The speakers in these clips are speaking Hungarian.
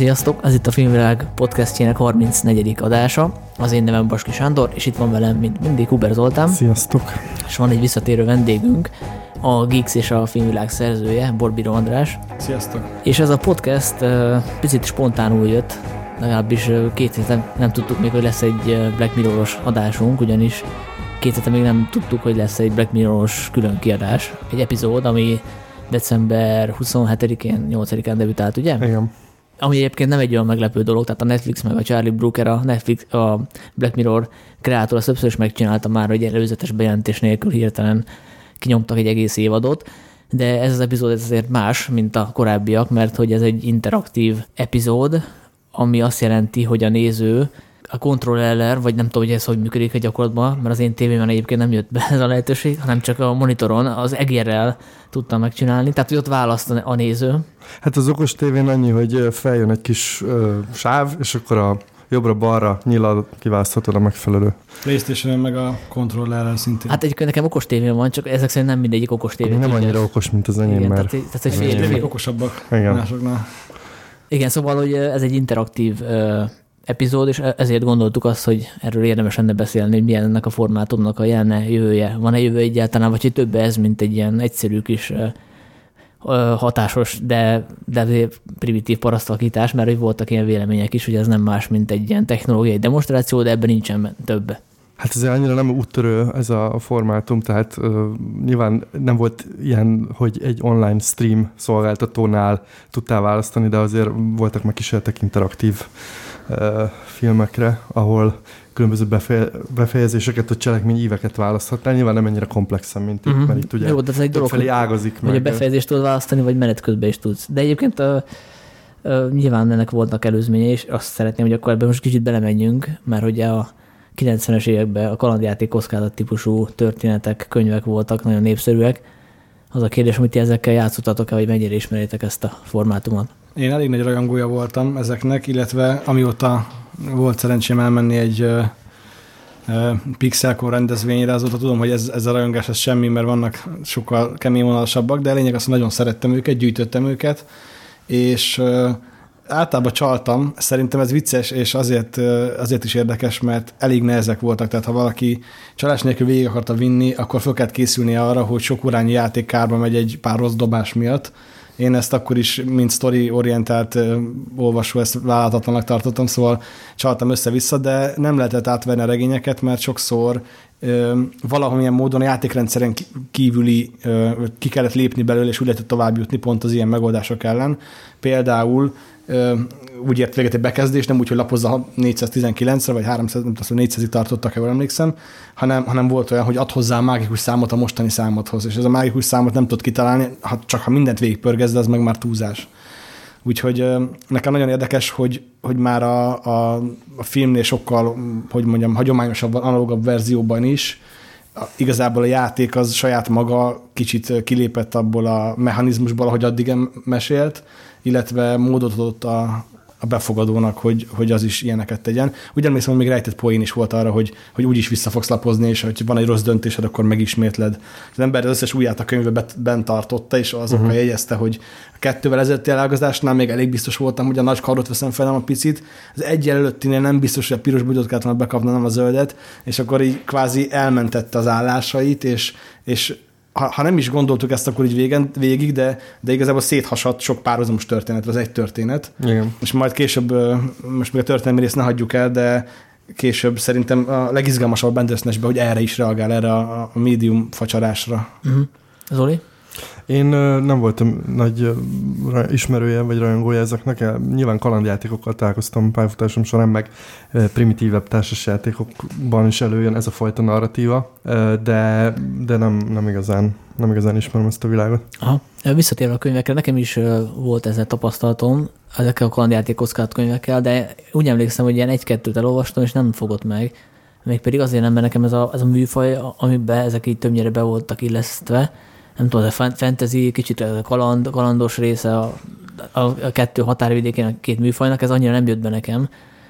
Sziasztok! Ez itt a Filmvilág podcastjének 34. adása. Az én nevem Baski Sándor, és itt van velem, mint mindig, Huber Zoltán. Sziasztok! És van egy visszatérő vendégünk, a Geeks és a Filmvilág szerzője, Borbiro András. Sziasztok! És ez a podcast picit spontánul jött, legalábbis két héten nem tudtuk még, hogy lesz egy Black Mirror-os adásunk, ugyanis két héten még nem tudtuk, hogy lesz egy Black Mirror-os külön kiadás, egy epizód, ami december 27-én, 8-án debütált, ugye? Igen. Ami egyébként nem egy olyan meglepő dolog, tehát a Netflix meg a Charlie Brooker, a Netflix, a Black Mirror kreátora többször is megcsinálta már, hogy előzetes bejelentés nélkül hirtelen kinyomtak egy egész évadot, de ez az epizód ez azért más, mint a korábbiak, mert hogy ez egy interaktív epizód, ami azt jelenti, hogy a néző a kontroller, vagy nem tudom, hogy ez hogy működik a gyakorlatban, mert az én tévében egyébként nem jött be ez a lehetőség, hanem csak a monitoron, az egérrel tudtam megcsinálni, tehát hogy ott választ a néző. Hát az okos tévén annyi, hogy feljön egy kis ö, sáv, és akkor a jobbra-balra nyilal kiválaszthatod a megfelelő. playstation meg a kontrollerrel szintén. Hát egyébként nekem okos tévém van, csak ezek szerint nem mindegyik okos tévé. Nem annyira okos, mint az enyém, Igen, mert... tehát, tehát, hogy fél, okosabbak Igen. másoknál. Igen, szóval, hogy ez egy interaktív ö, epizód, és ezért gondoltuk azt, hogy erről érdemes lenne beszélni, hogy milyen ennek a formátumnak a jelne jövője. Van-e jövő egyáltalán, vagy hogy több ez, mint egy ilyen egyszerű kis ö, ö, hatásos, de, de primitív parasztalkítás, mert hogy voltak ilyen vélemények is, hogy ez nem más, mint egy ilyen technológiai demonstráció, de ebben nincsen több. Hát ez annyira nem úttörő ez a formátum, tehát uh, nyilván nem volt ilyen, hogy egy online stream szolgáltatónál tudtál választani, de azért voltak meg kísérletek interaktív filmekre, ahol különböző befe- befejezéseket, a cselekmény íveket választhatnál. Nyilván nem ennyire komplexen, mint itt, Mhm. mert itt ugye Jó, de ez egy dolog, hogy- ágazik Hogy a meg. befejezést tudod választani, vagy menet közben is tudsz. De egyébként a, a, nyilván ennek voltak előzménye, és azt szeretném, hogy akkor ebben most kicsit belemenjünk, mert ugye a 90-es években a kalandjáték kockázat típusú történetek, könyvek voltak, nagyon népszerűek. Az a kérdés, hogy ti ezekkel játszottatok-e, vagy mennyire ismeritek ezt a formátumot? Én elég nagy rajongója voltam ezeknek, illetve amióta volt szerencsém elmenni egy ö, ö, Pixelcon rendezvényre, azóta tudom, hogy ez, ez a rajongás ez semmi, mert vannak sokkal keményvonalasabbak, de a lényeg az, hogy nagyon szerettem őket, gyűjtöttem őket, és általában csaltam, szerintem ez vicces, és azért, azért is érdekes, mert elég nehezek voltak, tehát ha valaki csalás nélkül végig akarta vinni, akkor fel kellett készülnie arra, hogy sok órányi játék kárba megy egy pár rossz dobás miatt. Én ezt akkor is, mint story-orientált ö, olvasó, ezt vállalhatatlanak tartottam, szóval csaltam össze-vissza, de nem lehetett átvenni a regényeket, mert sokszor valamilyen módon a játékrendszeren kívüli ki kellett lépni belőle, és úgy lehetett tovább jutni pont az ilyen megoldások ellen. Például úgy ért véget egy bekezdés, nem úgy, hogy lapozza 419-re, vagy 300, nem tudom, 400-ig tartottak, ha jól emlékszem, hanem, hanem volt olyan, hogy ad hozzá a mágikus számot a mostani számodhoz, és ez a mágikus számot nem tudod kitalálni, ha, csak ha mindent végigpörgez, de az meg már túlzás. Úgyhogy nekem nagyon érdekes, hogy, hogy már a, a, a filmnél sokkal, hogy mondjam, hagyományosabb, analógabb verzióban is igazából a játék az saját maga kicsit kilépett abból a mechanizmusból, ahogy addig mesélt, illetve módot adott a, a befogadónak, hogy, hogy az is ilyeneket tegyen. Úgy emlékszem, még rejtett poén is volt arra, hogy, hogy úgy is vissza fogsz lapozni, és hogy van egy rossz döntésed, akkor megismétled. Az ember az összes úját a könyvbe bent tartotta, és azokkal uh-huh. jegyezte, hogy a kettővel ezelőtti elágazásnál még elég biztos voltam, hogy a nagy karot veszem fel, nem a picit. Az egy előttinél nem biztos, hogy a piros bugyot kellett volna nem a zöldet, és akkor így kvázi elmentette az állásait, és, és ha, ha nem is gondoltuk ezt akkor így végen, végig, de, de igazából széthasadt sok párhuzamos történet, az egy történet. Igen. És majd később, most még a történelmi részt ne hagyjuk el, de később szerintem a legizgalmasabb a Bandersnessben, hogy erre is reagál, erre a, a médium facsarásra. Uh-huh. Zoli? Én nem voltam nagy ismerője vagy rajongója ezeknek. Nyilván kalandjátékokkal találkoztam pályafutásom során, meg primitívebb társasjátékokban is előjön ez a fajta narratíva, de, de nem, nem, igazán, nem igazán ismerem ezt a világot. Aha. Visszatérve a könyvekre, nekem is volt ezzel tapasztalatom, ezekkel a kalandjáték kockázat könyvekkel, de úgy emlékszem, hogy ilyen egy-kettőt elolvastam, és nem fogott meg. Mégpedig azért nem, mert nekem ez a, ez a műfaj, amiben ezek így többnyire be voltak illesztve, nem tudom, ez a fan- fantasy, kicsit ez a kaland, kalandos része a, a, a kettő határvidékén a két műfajnak, ez annyira nem jött be nekem,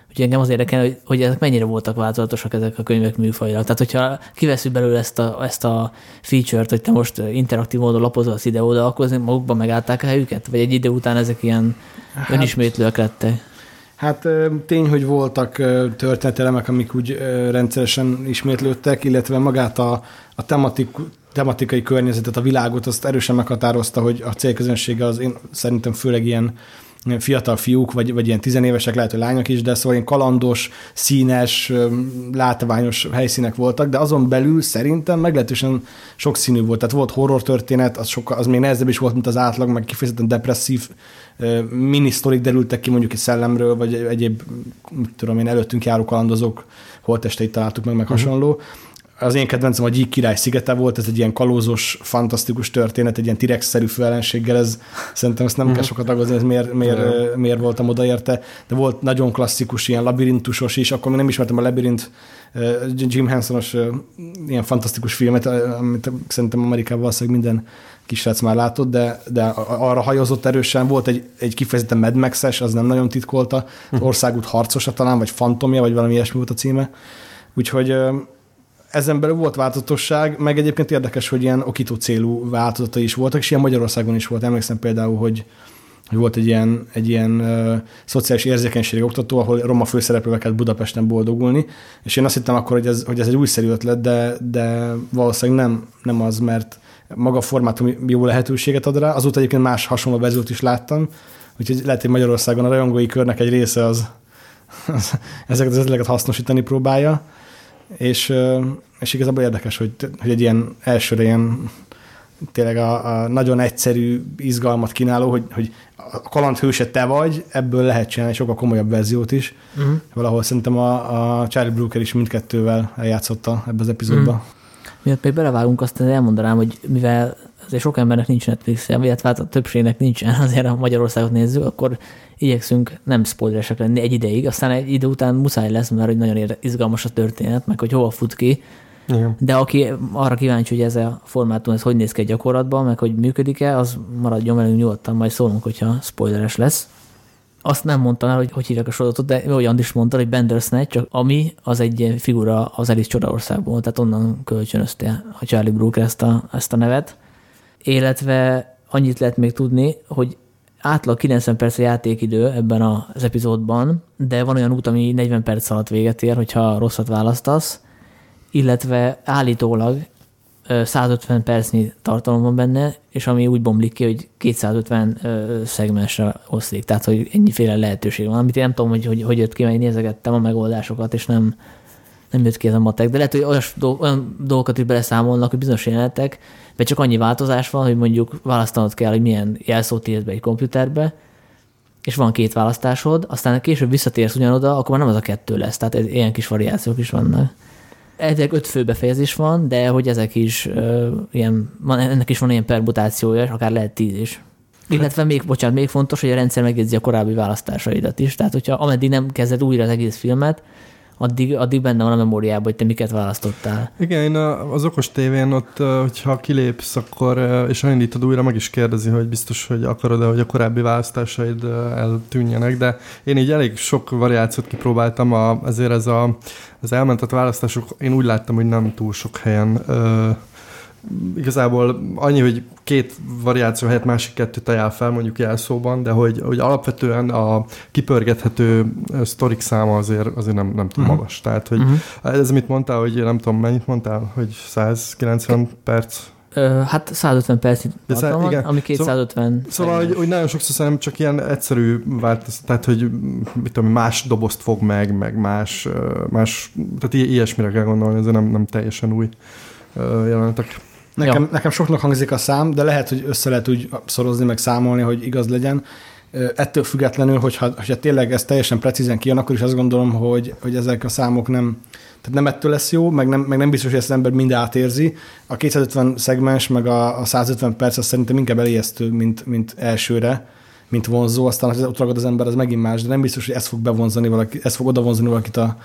Úgyhogy engem az érdekel, hogy, hogy ezek mennyire voltak változatosak ezek a könyvek műfajra. Tehát, hogyha kiveszünk belőle ezt a, ezt a feature-t, hogy te most interaktív módon lapozol az ide-oda, akkor magukban megállták a helyüket? Vagy egy idő után ezek ilyen hát, önismétlőek lettek? Hát tény, hogy voltak történetelemek, amik úgy rendszeresen ismétlődtek, illetve magát a, a tematik, tematikai környezetet, a világot, azt erősen meghatározta, hogy a célközönsége az én szerintem főleg ilyen fiatal fiúk, vagy, vagy ilyen tizenévesek, lehet, hogy lányok is, de szóval ilyen kalandos, színes, látványos helyszínek voltak, de azon belül szerintem meglehetősen sokszínű volt. Tehát volt horror történet, az, sokkal, az még nehezebb is volt, mint az átlag, meg kifejezetten depresszív minisztorik derültek ki mondjuk egy szellemről, vagy egyéb, mit tudom én, előttünk járó kalandozók holtesteit találtuk meg, meg uh-huh. hasonló az én kedvencem a Gyík király szigete volt, ez egy ilyen kalózos, fantasztikus történet, egy ilyen T-rex-szerű főellenséggel, ez szerintem ezt nem mm. kell sokat ragozni, ez miért, miért, miért voltam odaérte, de volt nagyon klasszikus, ilyen labirintusos is, akkor még nem ismertem a labirint Jim Hensonos ilyen fantasztikus filmet, amit szerintem Amerikában valószínűleg minden kisrác már látott, de, de arra hajózott erősen. Volt egy, egy kifejezetten Mad max az nem nagyon titkolta, hm. országút harcosa talán, vagy fantomja, vagy valami ilyesmi volt a címe. Úgyhogy ezen belül volt változatosság, meg egyébként érdekes, hogy ilyen okító célú változatai is voltak, és ilyen Magyarországon is volt. Emlékszem például, hogy, hogy volt egy ilyen, egy ilyen uh, szociális érzékenységi oktató, ahol roma főszereplővel kellett Budapesten boldogulni, és én azt hittem akkor, hogy ez, hogy ez egy újszerű ötlet, de, de valószínűleg nem, nem az, mert maga a formátum jó lehetőséget ad rá. Azóta egyébként más hasonló verziót is láttam, úgyhogy lehet, hogy Magyarországon a rajongói körnek egy része az, az ezeket az ötleteket hasznosítani próbálja és, és igazából érdekes, hogy, hogy egy ilyen elsőre ilyen tényleg a, a nagyon egyszerű izgalmat kínáló, hogy, hogy a kaland hőse te vagy, ebből lehet csinálni sokkal komolyabb verziót is. Uh-huh. Valahol szerintem a, a Charlie Brooker is mindkettővel eljátszotta ebbe az epizódba. Uh-huh. Miatt még belevágunk, azt elmondanám, hogy mivel azért sok embernek nincs netflix illetve hát a többségnek nincsen, azért a Magyarországot nézzük, akkor igyekszünk nem spoileresek lenni egy ideig, aztán egy idő után muszáj lesz, mert hogy nagyon izgalmas a történet, meg hogy hova fut ki. Igen. De aki arra kíváncsi, hogy ez a formátum, ez hogy néz ki gyakorlatban, meg hogy működik-e, az maradjon velünk nyugodtan, majd szólunk, hogyha spoileres lesz. Azt nem mondtam el, hogy hogy hívják a sorozatot, de olyan is mondta, hogy Bandersnatch, csak ami az egy figura az Alice Csodaországból, tehát onnan kölcsönözte a Charlie Brooker ezt a, ezt a nevet. Illetve annyit lehet még tudni, hogy átlag 90 perc a játékidő ebben az epizódban, de van olyan út, ami 40 perc alatt véget ér, hogyha rosszat választasz, illetve állítólag 150 percnyi tartalom van benne, és ami úgy bomlik ki, hogy 250 szegmensre oszlik, tehát hogy ennyiféle lehetőség van, amit én nem tudom, hogy hogy, hogy jött ki, én nézegettem a megoldásokat, és nem, nem jött ki ez a matek, de lehet, hogy olyas, olyan dolgokat is beleszámolnak, hogy bizonyos jelenetek, vagy csak annyi változás van, hogy mondjuk választanod kell, hogy milyen jelszót írsz be egy komputerbe, és van két választásod, aztán később visszatérsz ugyanoda, akkor már nem az a kettő lesz, tehát ilyen kis variációk is vannak. Ezek öt fő befejezés van, de hogy ezek is uh, ilyen, van, ennek is van ilyen permutációja, akár lehet tíz is. Illetve még, bocsánat, még fontos, hogy a rendszer megjegyzi a korábbi választásaidat is. Tehát, hogyha ameddig nem kezded újra az egész filmet, addig, addig benne van a memóriában, hogy te miket választottál. Igen, én az okos tévén ott, hogyha kilépsz, akkor, és elindítod újra, meg is kérdezi, hogy biztos, hogy akarod-e, hogy a korábbi választásaid eltűnjenek, de én így elég sok variációt kipróbáltam, a, ezért ez a, az elmentett választások, én úgy láttam, hogy nem túl sok helyen igazából annyi, hogy két variáció helyett másik kettőt ajánl fel mondjuk jelszóban, de hogy, hogy alapvetően a kipörgethető sztorik száma azért, azért nem, nem túl uh-huh. magas. Tehát, hogy uh-huh. ez mit mondtál, hogy nem tudom, mennyit mondtál, hogy 190 perc Ö, hát 150 perc igen. ami 250. Szóval, szóval hogy, hogy, nagyon sokszor szerintem csak ilyen egyszerű változ, tehát hogy mit tudom, más dobozt fog meg, meg más, más tehát ilyesmire kell gondolni, ez nem, nem teljesen új jelenetek. Nekem, ja. nekem soknak hangzik a szám, de lehet, hogy össze lehet úgy szorozni, meg számolni, hogy igaz legyen. Ettől függetlenül, hogyha, hogyha tényleg ez teljesen precízen kijön, akkor is azt gondolom, hogy, hogy ezek a számok nem, tehát nem ettől lesz jó, meg nem, meg nem biztos, hogy ezt az ember mind átérzi. A 250 szegmens, meg a, a 150 perc az szerintem inkább elijesztő, mint, mint elsőre, mint vonzó, aztán ha ott ragad az ember, az megint más, de nem biztos, hogy ez fog bevonzani valaki, ez fog oda vonzani valakit a,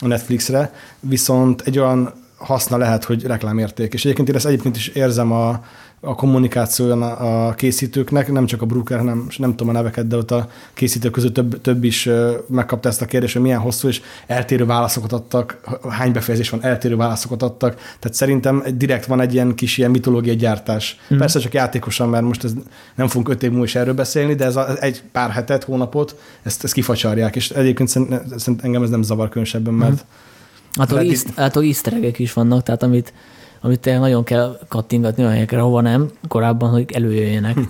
a Netflixre, viszont egy olyan haszna lehet, hogy reklámérték. És egyébként én ezt egyébként is érzem a, a kommunikációja a készítőknek, nem csak a Brooker, hanem nem tudom a neveket, de ott a készítők között több, több is megkapta ezt a kérdést, hogy milyen hosszú, és eltérő válaszokat adtak, hány befejezés van, eltérő válaszokat adtak. Tehát szerintem direkt van egy ilyen kis ilyen mitológiai gyártás. Hmm. Persze csak játékosan, mert most ez nem fogunk öt év múlva is erről beszélni, de ez a, egy pár hetet, hónapot, ezt, ezt kifacsarják, és egyébként szerint engem ez nem zavar különösebben, mert hmm. Hát, hát, easter is vannak, tehát amit amit tényleg nagyon kell kattingatni olyan helyekre, hova nem, korábban, hogy előjöjjenek. Hm.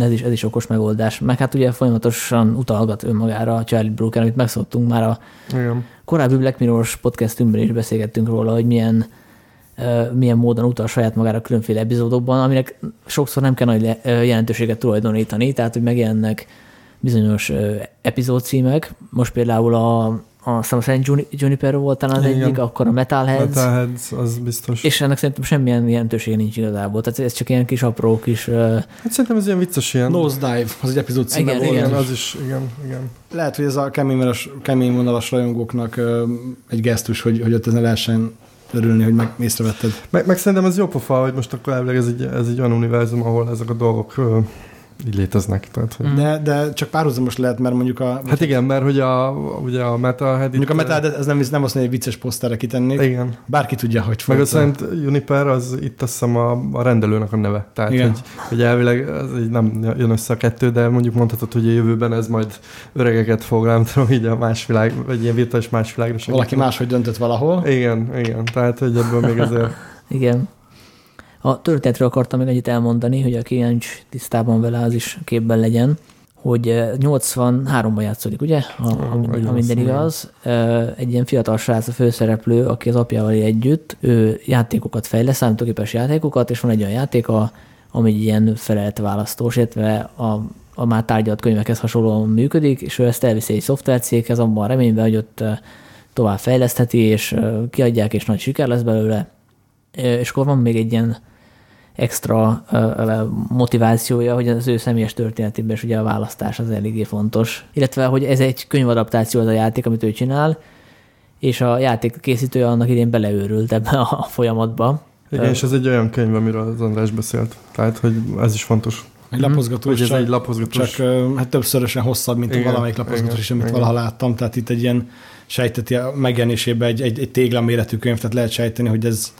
Ez is, ez is okos megoldás. Meg hát ugye folyamatosan utalgat önmagára a Charlie Brooker, amit megszoktunk már a Igen. korábbi Black Mirror podcastünkben is beszélgettünk róla, hogy milyen milyen módon utal saját magára különféle epizódokban, aminek sokszor nem kell nagy jelentőséget tulajdonítani, tehát hogy megjelennek bizonyos epizódcímek. Most például a a Saint Juniper volt talán az Igen. egyik, akkor a Metalheads. Metalheads, az biztos. És ennek szerintem semmilyen jelentősége nincs igazából. Tehát ez csak ilyen kis apró kis... Hát szerintem ez ilyen vicces ilyen... Nosedive, az egy epizód címe igen, volt. Igen, az is, igen, igen. Lehet, hogy ez a kemény, kemény vonalas rajongóknak egy gesztus, hogy, hogy ott ezen lehessen örülni, hogy meg észrevetted. Meg, meg szerintem ez jó pofa, hogy most akkor elvileg ez egy, ez egy olyan univerzum, ahol ezek a dolgok így léteznek. Tehát, hogy... de, de csak párhuzamos lehet, mert mondjuk a... Hát igen, mert hogy a, ugye a Metalhead... Mondjuk a Metalhead, ez nem, nem azt mondja, hogy vicces poszterre kitennék. Igen. Bárki tudja, hogy Meg a szerint Juniper az itt azt hiszem a, a rendelőnek a neve. Tehát, igen. hogy, hogy elvileg ez így nem jön össze a kettő, de mondjuk mondhatod, hogy a jövőben ez majd öregeket fog, nem tudom, így a más világ, vagy ilyen virtuális más világra Valaki máshogy döntött valahol. Igen, igen. Tehát, hogy ebből még azért... igen. A történetről akartam még egyet elmondani, hogy aki nincs tisztában vele, az is képben legyen, hogy 83-ban eh, játszódik, ugye? Ha, ha minden igaz. Eh, egy ilyen fiatal srác a főszereplő, aki az apjával együtt, ő játékokat fejlesz, számítógépes játékokat, és van egy olyan játéka, ami ilyen felelt választós, illetve a, a már tárgyalt könyvekhez hasonlóan működik, és ő ezt elviszi egy szoftvercéghez, abban reményben, hogy ott eh, tovább fejlesztheti, és kiadják, és nagy siker lesz belőle. És akkor van még egy ilyen extra motivációja, hogy az ő személyes történetében is ugye a választás az eléggé fontos. Illetve, hogy ez egy könyvadaptáció az a játék, amit ő csinál, és a játék készítője annak idén beleőrült ebbe a folyamatba. Igen, és ez egy olyan könyv, amiről az András beszélt. Tehát, hogy ez is fontos. Egy lapozgatós, ez csak, egy lapozgatós. Csak hát többszörösen hosszabb, mint igen, valamelyik lapozgatós is, amit igen. valaha láttam. Tehát itt egy ilyen sejteti a megjelenésében egy, egy, egy tégla méretű könyv, tehát lehet sejteni, hogy ez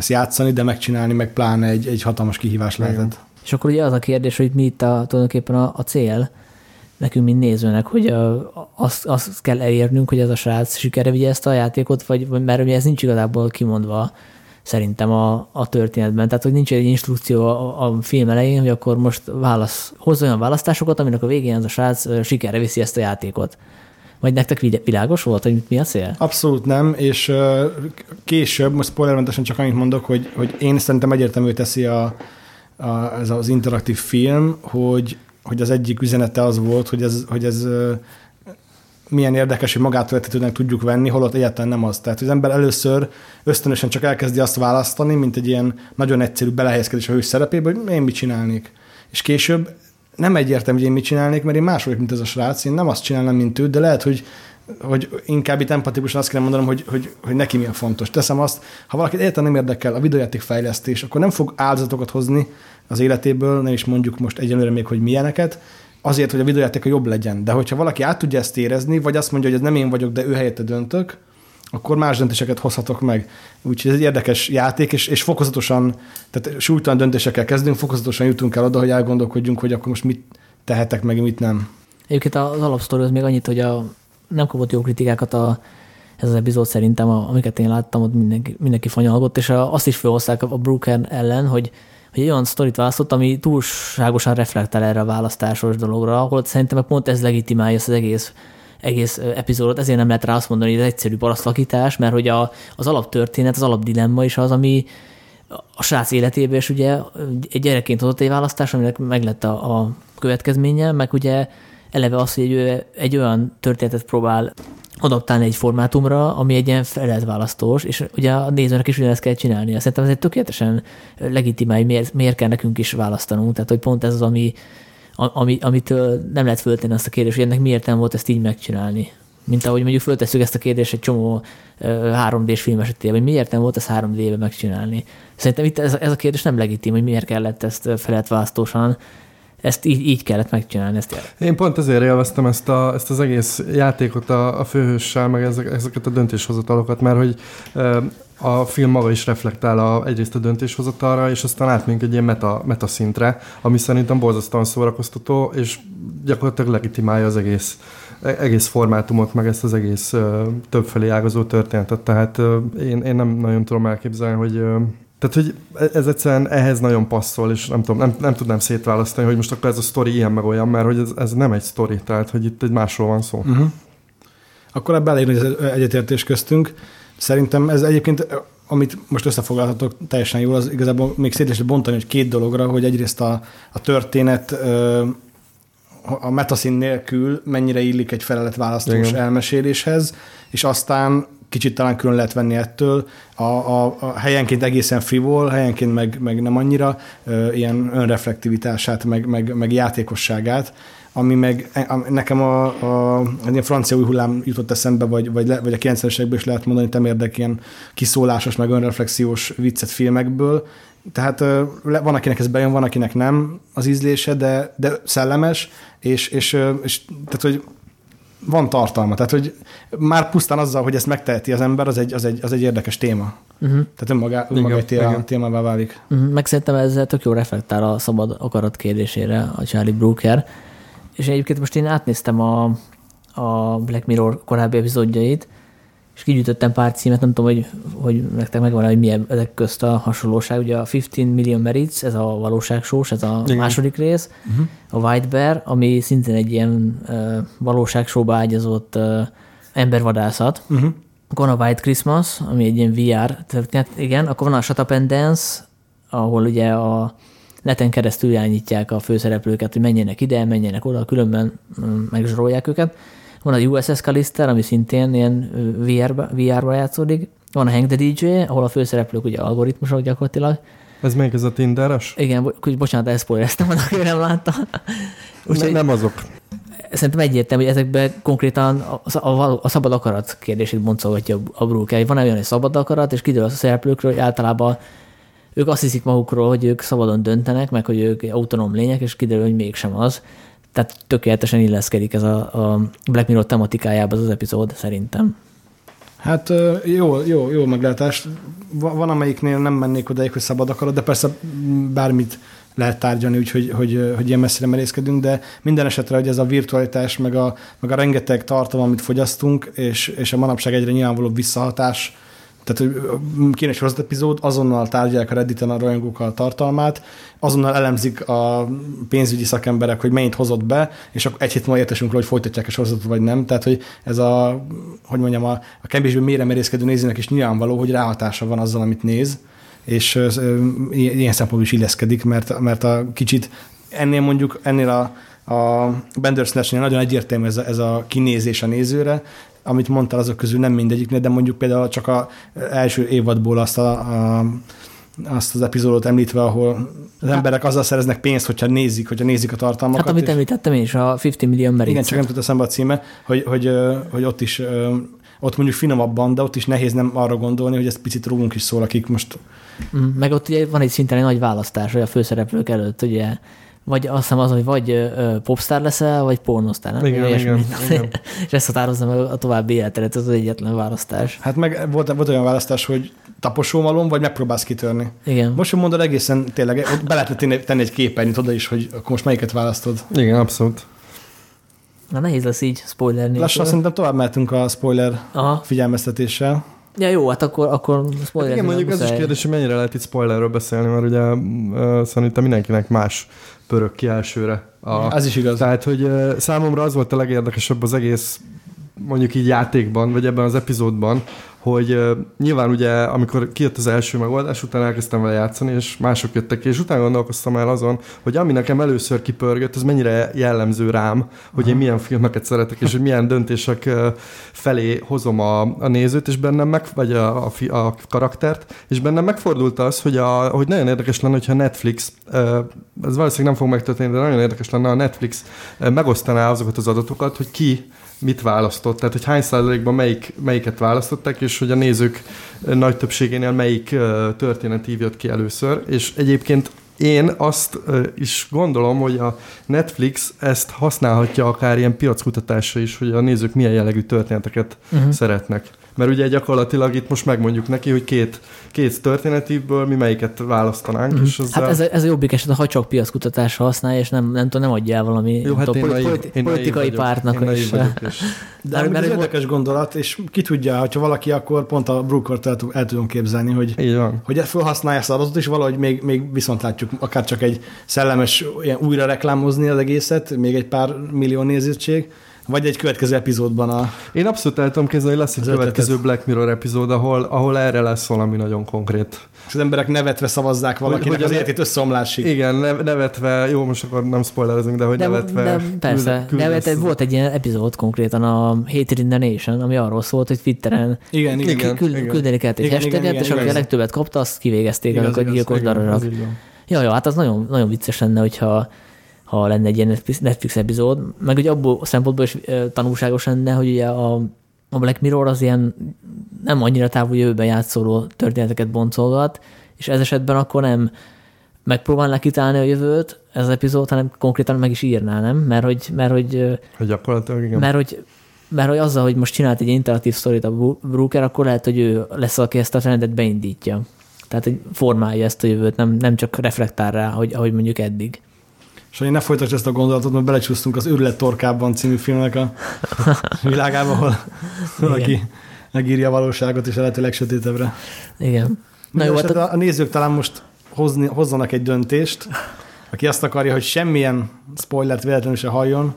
ezt játszani, de megcsinálni meg pláne egy, egy hatalmas kihívás Igen. lehetett. És akkor ugye az a kérdés, hogy mi itt a, tulajdonképpen a, a cél, nekünk, mint nézőnek, hogy a, azt, azt kell elérnünk, hogy ez a srác sikerre vigye ezt a játékot, vagy, mert ugye ez nincs igazából kimondva szerintem a, a történetben. Tehát, hogy nincs egy instrukció a, a film elején, hogy akkor most válasz, hozz olyan választásokat, aminek a végén ez a srác sikerre viszi ezt a játékot. Vagy nektek világos volt, hogy mi a cél? Abszolút nem, és később, most spoilermentesen csak annyit mondok, hogy, hogy én szerintem egyértelmű teszi a, a, ez az interaktív film, hogy, hogy az egyik üzenete az volt, hogy ez, hogy ez milyen érdekes, hogy magától értetődnek tudjuk venni, holott egyáltalán nem az. Tehát az ember először ösztönösen csak elkezdi azt választani, mint egy ilyen nagyon egyszerű belehelyezkedés a hős szerepébe, hogy én mit csinálnék. És később nem egyértelmű, hogy én mit csinálnék, mert én más vagyok, mint ez a srác, én nem azt csinálnám, mint ő, de lehet, hogy hogy inkább itt empatikusan azt kell mondanom, hogy, hogy, hogy neki mi a fontos. Teszem azt, ha valakit egyáltalán nem érdekel a videójáték fejlesztés, akkor nem fog áldozatokat hozni az életéből, nem is mondjuk most egyelőre még, hogy milyeneket, azért, hogy a videójáték jobb legyen. De hogyha valaki át tudja ezt érezni, vagy azt mondja, hogy ez nem én vagyok, de ő helyette döntök, akkor más döntéseket hozhatok meg. Úgyhogy ez egy érdekes játék, és, és fokozatosan, tehát súlytalan döntésekkel kezdünk, fokozatosan jutunk el oda, hogy elgondolkodjunk, hogy akkor most mit tehetek meg, mit nem. Egyébként az alapsztori az még annyit, hogy a, nem kapott jó kritikákat a, ez az epizód szerintem, amiket én láttam, ott mindenki, mindenki fanyalgott, és azt is felhozták a Brooker ellen, hogy, hogy egy olyan sztorit választott, ami túlságosan reflektál erre a választásos dologra, ahol szerintem pont ez legitimálja ezt az egész egész epizódot, ezért nem lehet rá azt mondani, hogy ez egyszerű parasztlakítás, mert hogy a, az alaptörténet, az alapdilemma is az, ami a srác életében is ugye egy gyerekként hozott egy választás, aminek meg lett a, a következménye, meg ugye eleve az, hogy egy, egy olyan történetet próbál adaptálni egy formátumra, ami egy ilyen választós, és ugye a nézőnek is ugyanezt kell csinálni. Szerintem ez egy tökéletesen legitimálj, miért, miért kell nekünk is választanunk. Tehát, hogy pont ez az, ami, ami, amitől nem lehet föltenni azt a kérdést, hogy ennek miért nem volt ezt így megcsinálni. Mint ahogy mondjuk föltesszük ezt a kérdést egy csomó 3D-s film esetében, hogy miért nem volt ezt 3D-be megcsinálni. Szerintem itt ez, ez a kérdés nem legitim, hogy miért kellett ezt választósan ezt így, így kellett megcsinálni. Ezt Én pont ezért élveztem ezt, a, ezt az egész játékot a, a főhőssel, meg ezek, ezeket a döntéshozatalokat, mert hogy a film maga is reflektál a, egyrészt a döntéshozatalra, és aztán átmegyünk egy ilyen meta, meta szintre, ami szerintem borzasztóan szórakoztató, és gyakorlatilag legitimálja az egész, e, egész formátumot, meg ezt az egész uh, többfelé ágazó történetet. Tehát uh, én, én nem nagyon tudom elképzelni, hogy uh, tehát, hogy ez egyszerűen ehhez nagyon passzol, és nem tudom, nem, nem tudnám szétválasztani, hogy most akkor ez a sztori ilyen meg olyan, mert hogy ez, ez nem egy sztori, tehát, hogy itt egy másról van szó. Uh-huh. Akkor ebben elég nagy egyetértés köztünk. Szerintem ez egyébként, amit most összefoglalhatok teljesen jól, az igazából még szét lehet bontani, hogy két dologra, hogy egyrészt a, a történet a metaszín nélkül mennyire illik egy feleletválasztós Igen. elmeséléshez, és aztán kicsit talán külön lehet venni ettől. A, a, a helyenként egészen frivol, helyenként meg, meg nem annyira, ö, ilyen önreflektivitását, meg, meg, meg játékosságát, ami meg nekem a, a, a francia új hullám jutott eszembe, vagy, vagy, le, vagy a 90-es évekből is lehet mondani, hogy érdek ilyen kiszólásos, meg önreflexiós viccet filmekből. Tehát van, akinek ez bejön, van, akinek nem az ízlése, de, de szellemes, és, és, és tehát, hogy van tartalma. Tehát, hogy már pusztán azzal, hogy ezt megteheti az ember, az egy, az egy, az egy érdekes téma. Uh-huh. Tehát önmaga, önmaga egy téma, témává válik. Uh-huh. Meg szerintem ezzel tök jó reflektál a szabad akarat kérdésére a Charlie Brooker. És egyébként most én átnéztem a, a Black Mirror korábbi epizódjait, és kigyűjtöttem pár címet, nem tudom, hogy, hogy nektek megvan, hogy milyen ezek közt a hasonlóság. Ugye a 15 Million Merits, ez a valóságsós, ez a Igen. második rész, uh-huh. a White Bear, ami szintén egy ilyen uh, valóságsóba ágyazott uh, embervadászat. Uh-huh. Akkor van a White Christmas, ami egy ilyen VR történet, igen, akkor van a Shut Up and Dance, ahol ugye a neten keresztül irányítják a főszereplőket, hogy menjenek ide, menjenek oda, különben mm, megzsarolják őket. Van a USS Callister, ami szintén ilyen VR-ba, VR-ba játszódik. Van a Hank the DJ, ahol a főszereplők ugye algoritmusok gyakorlatilag. Ez még ez a Tinderes? Igen, bo- bocsánat, elszpoilereztem, van, aki nem látta. Úgy, nem azok. Szerintem egyértelmű, hogy ezekben konkrétan a, a, a szabad akarat kérdését boncolgatja a Brooke. Van olyan, hogy szabad akarat, és kiderül a szereplőkről, hogy általában ők azt hiszik magukról, hogy ők szabadon döntenek, meg hogy ők autonóm lények, és kiderül, hogy mégsem az. Tehát tökéletesen illeszkedik ez a, a Black Mirror tematikájába az, az epizód, szerintem. Hát jó, jó, jó meglátás. Van, amelyiknél nem mennék odaig, hogy szabad akarat, de persze bármit lehet tárgyalni, úgyhogy hogy, hogy ilyen messzire merészkedünk, de minden esetre, hogy ez a virtualitás, meg a, meg a rengeteg tartalom, amit fogyasztunk, és, és a manapság egyre nyilvánvalóbb visszahatás, tehát, hogy kéne egy epizód, azonnal tárgyalják a Redditen a rajongókkal a tartalmát, azonnal elemzik a pénzügyi szakemberek, hogy mennyit hozott be, és akkor egy hét múlva értesünk hogy folytatják a sorozatot, vagy nem. Tehát, hogy ez a, hogy mondjam, a, a kevésbé mélyre merészkedő nézőnek is nyilvánvaló, hogy ráhatása van azzal, amit néz, és ilyen szempontból is illeszkedik, mert, mert a kicsit ennél mondjuk, ennél a, a Bandersnatch-nél nagyon egyértelmű ez a, ez a kinézés a nézőre, amit mondtál azok közül nem mindegyiknél, de mondjuk például csak a első évadból azt a, a azt az epizódot említve, ahol az hát, emberek azzal szereznek pénzt, hogyha nézik, hogyha nézik a tartalmakat. Hát amit és, említettem én is, a 50 millió merít. Igen, csak nem tudta szembe a címe, hogy, hogy, hogy ott is ott mondjuk finomabban, de ott is nehéz nem arra gondolni, hogy ez picit rólunk is szól, akik most... Mm, meg ott ugye van egy szinten egy nagy választás, hogy a főszereplők előtt ugye vagy azt hiszem az, hogy vagy popstar leszel, vagy pornosztár, nem? Igen, igen, igen. És ezt határozza meg a további életedet, ez az egyetlen választás. Hát meg volt, volt olyan választás, hogy taposómalom, vagy megpróbálsz kitörni. Igen. Most, hogy mondod, egészen tényleg, ott be lehetne tenni egy képernyőt oda is, hogy akkor most melyiket választod. Igen, abszolút. Na nehéz lesz így spoiler nélkül. Lassan szerintem tovább mehetünk a spoiler Aha. figyelmeztetéssel. Ja jó, hát akkor, akkor spoiler. Hát igen, mondjuk ez is kérdés, hogy mennyire lehet itt spoilerről beszélni, mert ugye uh, szerintem mindenkinek más pörög ki elsőre. A, ez is igaz. Tehát, hogy számomra az volt a legérdekesebb az egész mondjuk így játékban, vagy ebben az epizódban, hogy uh, nyilván ugye, amikor kijött az első megoldás, utána elkezdtem vele játszani, és mások jöttek ki, és utána gondolkoztam el azon, hogy ami nekem először kipörgött, az mennyire jellemző rám, hogy én milyen filmeket szeretek, és hogy milyen döntések uh, felé hozom a, a nézőt, és bennem meg, vagy a, a, a karaktert, és bennem megfordult az, hogy, a, hogy nagyon érdekes lenne, hogyha Netflix, uh, ez valószínűleg nem fog megtörténni, de nagyon érdekes lenne, a Netflix megosztaná azokat az adatokat, hogy ki mit választott, tehát hogy hány százalékban melyik, melyiket választották, és hogy a nézők nagy többségénél melyik történet jött ki először, és egyébként én azt is gondolom, hogy a Netflix ezt használhatja akár ilyen piackutatásra is, hogy a nézők milyen jellegű történeteket uh-huh. szeretnek. Mert ugye gyakorlatilag itt most megmondjuk neki, hogy két, két történetívből mi melyiket választanánk. Mm. És hát ez, a, ez a jobbik eset, ha csak piackutatásra használja, és nem, nem tudom, nem adja el valami Jó, hát tudom, én politi- én politikai pártnak én is. Vagyok, és... De mert, mert ez érdekes gondolat, és ki tudja, hogyha valaki akkor pont a Brookert el, el tudom képzelni, hogy, hogy felhasználja ezt az adatot, és valahogy még, még viszont látjuk, akár csak egy szellemes ilyen újra reklámozni az egészet, még egy pár millió nézőtség, vagy egy következő epizódban a... Én abszolút el tudom képzelni, hogy lesz egy következő ötletet. Black Mirror epizód, ahol, ahol erre lesz valami nagyon konkrét. És az emberek nevetve szavazzák valakinek hogy, hogy az életét összeomlásig. Igen, nevetve, jó, most akkor nem spoilerezünk, de hogy de, nevetve... De persze, küld, de volt egy ilyen epizód konkrétan a Hated in the Nation, ami arról szólt, hogy Twitteren igen, igen, igen, küld, igen. küldeni kellett egy igen, hashtaget, igen, és aki a legtöbbet kapta, azt kivégezték azok a gyilkos dararak. Ja, ja, hát az nagyon, nagyon vicces lenne, hogyha ha lenne egy ilyen Netflix, Netflix epizód, meg ugye abból a szempontból is tanulságos lenne, hogy ugye a, a Black Mirror az ilyen nem annyira távol jövőben játszóló történeteket boncolgat, és ez esetben akkor nem megpróbálná kitálni a jövőt ez az epizód, hanem konkrétan meg is írná, nem? Mert hogy, mert hogy, hogy gyakorlatilag igen. Mert hogy, mert hogy azzal, hogy most csinált egy interaktív sztorit a Brooker, akkor lehet, hogy ő lesz, aki ezt a trendet beindítja. Tehát, hogy formálja ezt a jövőt, nem, nem csak reflektál rá, hogy, ahogy mondjuk eddig. És hogy ne folytasd ezt a gondolatot, mert belecsúsztunk az Őrület torkában című filmnek a világába, ahol valaki megírja a valóságot, és a lehető legsötétebbre. Igen. Na jó, hát a, a nézők talán most hozni, hozzanak egy döntést, aki azt akarja, hogy semmilyen spoilert véletlenül se halljon,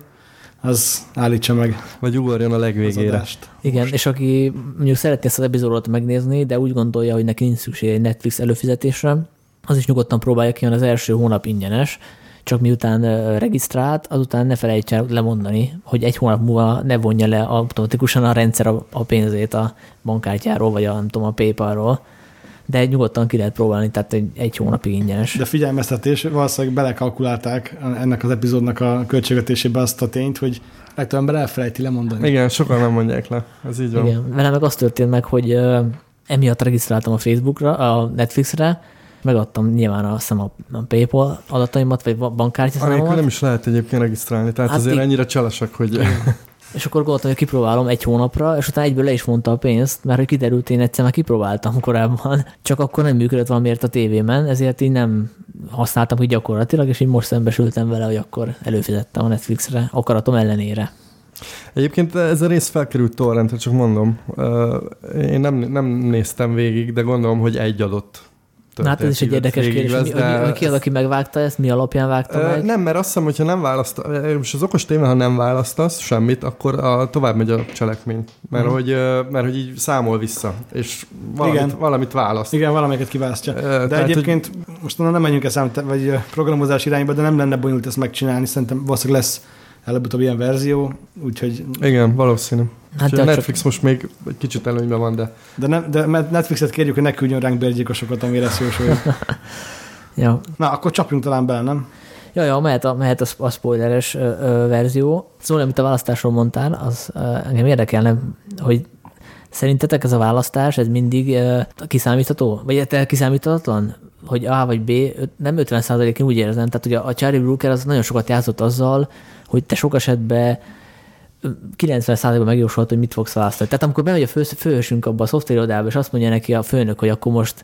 az állítsa meg. Vagy ugorjon a legvégére. Igen, most. és aki mondjuk szeretné ezt az epizódot megnézni, de úgy gondolja, hogy neki nincs szüksége egy Netflix előfizetésre, az is nyugodtan próbálja ki, az első hónap ingyenes, csak miután regisztrált, azután ne felejtsen lemondani, hogy egy hónap múlva ne vonja le automatikusan a rendszer a pénzét a bankkártyáról, vagy a, nem tudom, a PayPal-ról de nyugodtan ki lehet próbálni, tehát egy, egy hónapig ingyenes. De figyelmeztetés, valószínűleg belekalkulálták ennek az epizódnak a költségvetésébe azt a tényt, hogy legtöbb ember elfelejti lemondani. Igen, sokan nem mondják le, ez így van. Igen, velem meg az történt meg, hogy emiatt regisztráltam a Facebookra, a Netflixre, megadtam nyilván a, a, a PayPal adataimat, vagy bankkártyaszámomat. Nem is lehet egyébként regisztrálni, tehát hát azért í- ennyire cselesak, hogy... És akkor gondoltam, hogy kipróbálom egy hónapra, és utána egyből le is mondta a pénzt, mert hogy kiderült, én egyszer már kipróbáltam korábban, csak akkor nem működött valamiért a tévében, ezért így nem használtam hogy gyakorlatilag, és így most szembesültem vele, hogy akkor előfizettem a Netflixre, akaratom ellenére. Egyébként ez a rész felkerült torrentre, csak mondom. Én nem, nem néztem végig, de gondolom, hogy egy adott Na hát ez is egy érdekes kérdés, lesz, hogy, hogy, hogy ki az, aki megvágta ezt, mi alapján vágta ö, meg? Nem, mert azt hiszem, hogyha nem választ, és az okos téma, ha nem választasz semmit, akkor a, tovább megy a cselekmény. Mert, uh-huh. hogy, mert hogy így számol vissza, és valamit, Igen. valamit választ. Igen, valamelyiket kiválasztja. De Tehát, egyébként hogy... most nem menjünk el vagy programozás irányba, de nem lenne bonyolult ezt megcsinálni, szerintem valószínűleg lesz előbb-utóbb ilyen verzió, úgyhogy... Igen, valószínű. Hát a Netflix csak... most még egy kicsit előnyben van, de... De, ne, de Netflixet kérjük, hogy ne küldjön ránk bérgyilkosokat, amire ezt jósoljuk. ja. Na, akkor csapjunk talán bele, nem? Ja, ja, mehet a, mehet a, a spoileres ö, ö, verzió. Szóval, amit a választásról mondtál, az ö, engem érdekelne, hogy szerintetek ez a választás, ez mindig ö, kiszámítható? Vagy te kiszámíthatatlan? Hogy A vagy B, nem 50 én úgy érzem, tehát ugye a Charlie Brooker az nagyon sokat játszott azzal, hogy te sok esetben 90%-ban megjósolt, hogy mit fogsz választani. Tehát amikor bemegy a fő, főhősünk abba a szoftverodába, és azt mondja neki a főnök, hogy akkor most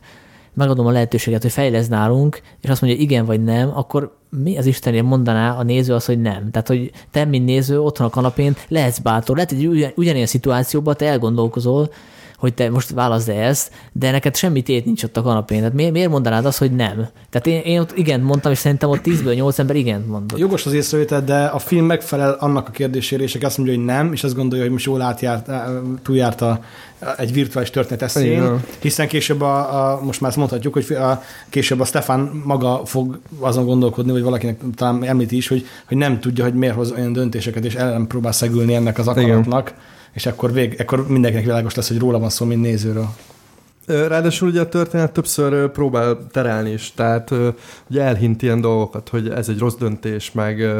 megadom a lehetőséget, hogy fejlesz nálunk, és azt mondja, igen vagy nem, akkor mi az Istenért mondaná a néző az, hogy nem? Tehát, hogy te, mint néző, otthon a kanapén lehetsz bátor. Lehet, hogy ugyan, ugyanilyen szituációban te elgondolkozol, hogy te most válaszd -e ezt, de neked semmi tét nincs ott a kanapén. Tehát miért, miért mondanád azt, hogy nem? Tehát én, én ott igen mondtam, és szerintem ott 10-ből 8 ember igen mondott. Jogos az észrevétel, de a film megfelel annak a kérdésére, és azt mondja, hogy nem, és azt gondolja, hogy most jól átjárt, túljárt a, egy virtuális történet eszén, hiszen később a, a, most már ezt mondhatjuk, hogy a, később a Stefan maga fog azon gondolkodni, vagy valakinek talán említi is, hogy, hogy nem tudja, hogy miért hoz olyan döntéseket, és ellen próbál szegülni ennek az akaratnak. Igen és akkor, vég, akkor mindenkinek világos lesz, hogy róla van szó, mint nézőről. Ráadásul ugye a történet többször próbál terelni is, tehát ugye elhint ilyen dolgokat, hogy ez egy rossz döntés, meg,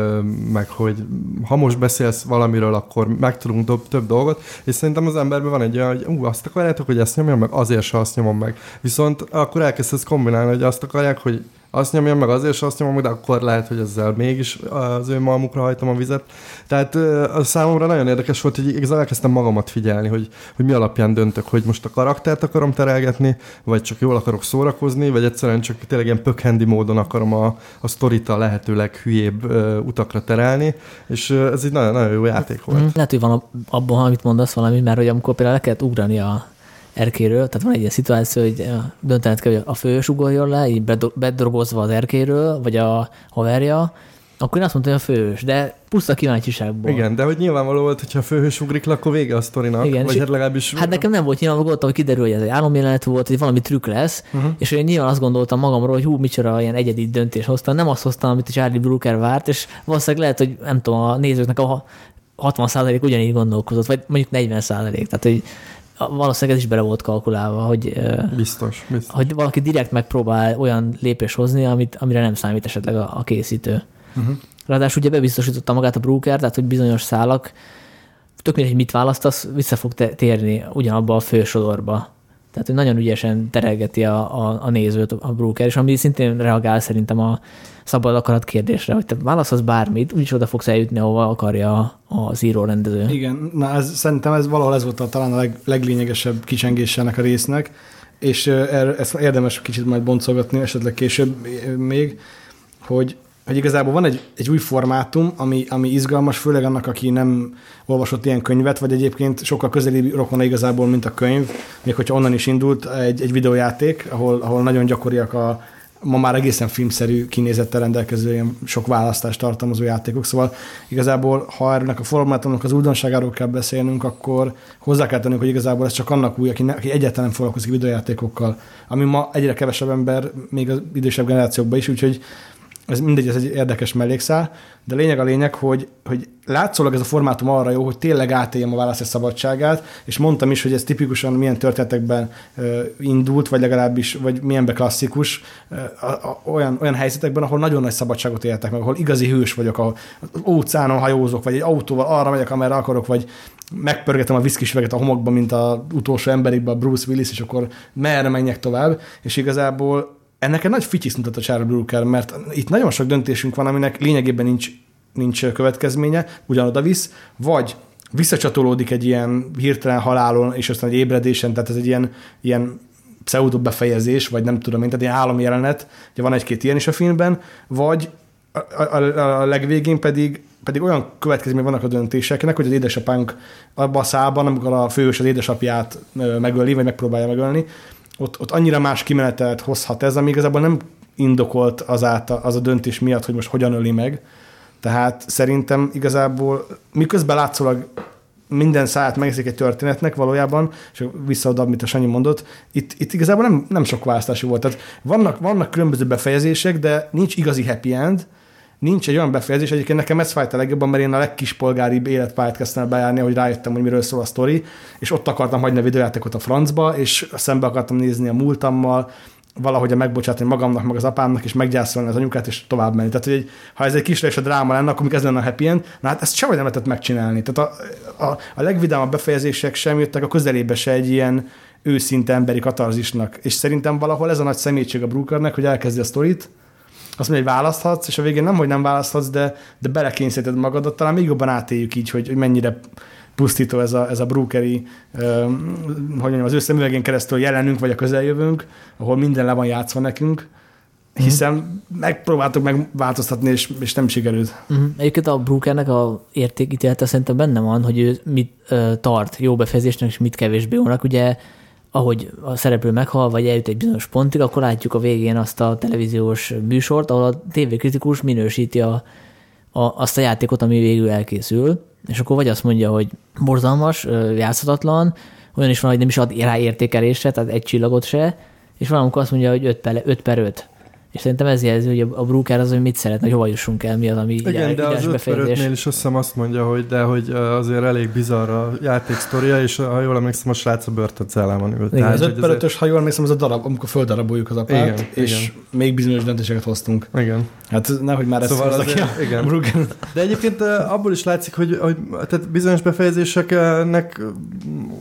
meg hogy ha most beszélsz valamiről, akkor megtudunk több, több dolgot, és szerintem az emberben van egy olyan, hogy ú, azt akarjátok, hogy ezt nyomjam meg, azért se azt nyomom meg. Viszont akkor elkezdesz kombinálni, hogy azt akarják, hogy azt nyomjam meg azért, és azt nyomom de akkor lehet, hogy ezzel mégis az ő malmukra hajtom a vizet. Tehát a számomra nagyon érdekes volt, hogy igazából elkezdtem magamat figyelni, hogy, hogy mi alapján döntök, hogy most a karaktert akarom terelgetni, vagy csak jól akarok szórakozni, vagy egyszerűen csak tényleg ilyen pökhendi módon akarom a, a sztorit a lehető leghülyébb utakra terelni, és ez egy nagyon, nagyon jó játék volt. Mm, lehet, hogy van abban, amit mondasz valami, mert hogy amikor például le kellett ugrani a erkéről, tehát van egy ilyen szituáció, hogy döntened kell, hogy a fős ugorjon le, így bedrogozva az erkéről, vagy a haverja, akkor én azt mondtam, hogy a főhős, de puszta kíváncsiságból. Igen, de hogy nyilvánvaló volt, hogyha a főhős ugrik le, akkor vége a sztorinak. Igen, vagy hát legalábbis... Hát nekem nem volt nyilvánvaló, hogy kiderül, hogy ez egy álomjelenet volt, hogy valami trükk lesz, uh-huh. és én nyilván azt gondoltam magamról, hogy hú, micsoda ilyen egyedi döntés hoztam. Nem azt hoztam, amit a Charlie Brooker várt, és valószínűleg lehet, hogy nem tudom, a nézőknek a 60% ugyanígy gondolkozott, vagy mondjuk 40%. Tehát, hogy valószínűleg ez is bele volt kalkulálva, hogy, biztos, biztos. hogy valaki direkt megpróbál olyan lépés hozni, amit, amire nem számít esetleg a, a készítő. Uh-huh. Ráadásul ugye bebiztosította magát a broker, tehát hogy bizonyos szálak, tök mindegy, mit választasz, vissza fog térni ugyanabba a fősodorba. Tehát, hogy nagyon ügyesen terelgeti a, a, a nézőt a broker, és ami szintén reagál szerintem a szabad akarat kérdésre, hogy te válaszolsz bármit, úgyis oda fogsz eljutni, ahova akarja az író rendező. Igen, na ez, szerintem ez valahol ez volt a, talán a leg, leglényegesebb kicsengésének a résznek, és er, ezt érdemes kicsit majd boncolgatni esetleg később még, hogy hogy igazából van egy, egy új formátum, ami, ami izgalmas, főleg annak, aki nem olvasott ilyen könyvet, vagy egyébként sokkal közelibb rokona igazából, mint a könyv, még hogyha onnan is indult egy, egy videójáték, ahol, ahol nagyon gyakoriak a, ma már egészen filmszerű kinézettel rendelkező ilyen sok választást tartalmazó játékok, szóval igazából, ha ennek a formátumnak az újdonságáról kell beszélnünk, akkor hozzá kell tennünk, hogy igazából ez csak annak új, aki, ne, aki egyáltalán nem foglalkozik videójátékokkal, ami ma egyre kevesebb ember, még az idősebb generációkban is, úgyhogy ez mindegy, ez egy érdekes mellékszál, de lényeg a lényeg, hogy, hogy látszólag ez a formátum arra jó, hogy tényleg átéljem a választás szabadságát, és mondtam is, hogy ez tipikusan milyen történetekben indult, vagy legalábbis, vagy milyenbe klasszikus, olyan, olyan helyzetekben, ahol nagyon nagy szabadságot éltek meg, ahol igazi hős vagyok, ahol az óceánon hajózok, vagy egy autóval arra megyek, amerre akarok, vagy megpörgetem a viszkis a homokba, mint az utolsó emberikben, Bruce Willis, és akkor merre menjek tovább, és igazából ennek egy nagy fityiszt mutat a Charlie Brooker, mert itt nagyon sok döntésünk van, aminek lényegében nincs, nincs következménye, ugyanoda visz, vagy visszacsatolódik egy ilyen hirtelen halálon, és aztán egy ébredésen, tehát ez egy ilyen, ilyen pseudo befejezés, vagy nem tudom én, tehát ilyen állami jelenet, ugye van egy-két ilyen is a filmben, vagy a, a, a legvégén pedig pedig olyan következmény vannak a döntéseknek, hogy az édesapánk abban a szában, amikor a fős az édesapját megöli, vagy megpróbálja megölni, ott, ott annyira más kimenetet hozhat ez, ami igazából nem indokolt az, át, az a döntés miatt, hogy most hogyan öli meg. Tehát szerintem igazából miközben látszólag minden száját megeszik egy történetnek valójában, és visszaoda, amit a Sanyi mondott, itt, itt igazából nem, nem sok választási volt. Tehát vannak, vannak különböző befejezések, de nincs igazi happy end, nincs egy olyan befejezés, egyébként nekem ez fájt a legjobban, mert én a legkispolgáribb életpályát kezdtem bejárni, hogy rájöttem, hogy miről szól a sztori, és ott akartam hagyni a videójátékot a francba, és szembe akartam nézni a múltammal, valahogy megbocsátani magamnak, meg az apámnak, és meggyászolni az anyukát, és tovább menni. Tehát, hogy ha ez egy kis és a dráma lenne, akkor ez lenne a happy end, na hát ezt sehogy nem lehetett megcsinálni. Tehát a, a, a legvidámabb befejezések sem jöttek a közelébe se egy ilyen őszinte emberi katarzisnak. És szerintem valahol ez a nagy szemétség a Brookernek, hogy elkezdi a sztorit, azt mondja, hogy választhatsz, és a végén nem, hogy nem választhatsz, de, de belekényszeríted magadat, talán még jobban átéljük így, hogy, hogy mennyire pusztító ez a, ez a brokeri, um, hogy mondjam, az ő szemüvegén keresztül jelenünk, vagy a közeljövőnk, ahol minden le van játszva nekünk, mhm. hiszen mm. megpróbáltuk megváltoztatni, és, és nem sikerült. Mm. Egyébként a Brookernek a értékítélete szerintem benne van, hogy ő mit uh, tart jó befejezésnek, és mit kevésbé jónak. Ugye ahogy a szereplő meghal, vagy eljut egy bizonyos pontig, akkor látjuk a végén azt a televíziós műsort, ahol a tévékritikus minősíti a, a, azt a játékot, ami végül elkészül, és akkor vagy azt mondja, hogy borzalmas, játszhatatlan, olyan is van, hogy nem is ad rá értékelésre, tehát egy csillagot se, és valamikor azt mondja, hogy 5 per, 5 per 5. És szerintem ez jelzi, hogy a Brooker az, hogy mit szeretne, hogy hova jussunk el, mi az, ami Igen, de az 5 is azt hiszem azt mondja, hogy de hogy azért elég bizarr a játéksztoria, és ha jól emlékszem, a srác a börtöncellában ült. Igen, Tehát, az 5 5 ha jól emlékszem, az a darab, amikor földaraboljuk az apát, igen, és igen. még bizonyos döntéseket hoztunk. Igen. Hát nehogy már ezt szóval azért, ki igen. Bruggen. De egyébként abból is látszik, hogy, hogy tehát bizonyos befejezéseknek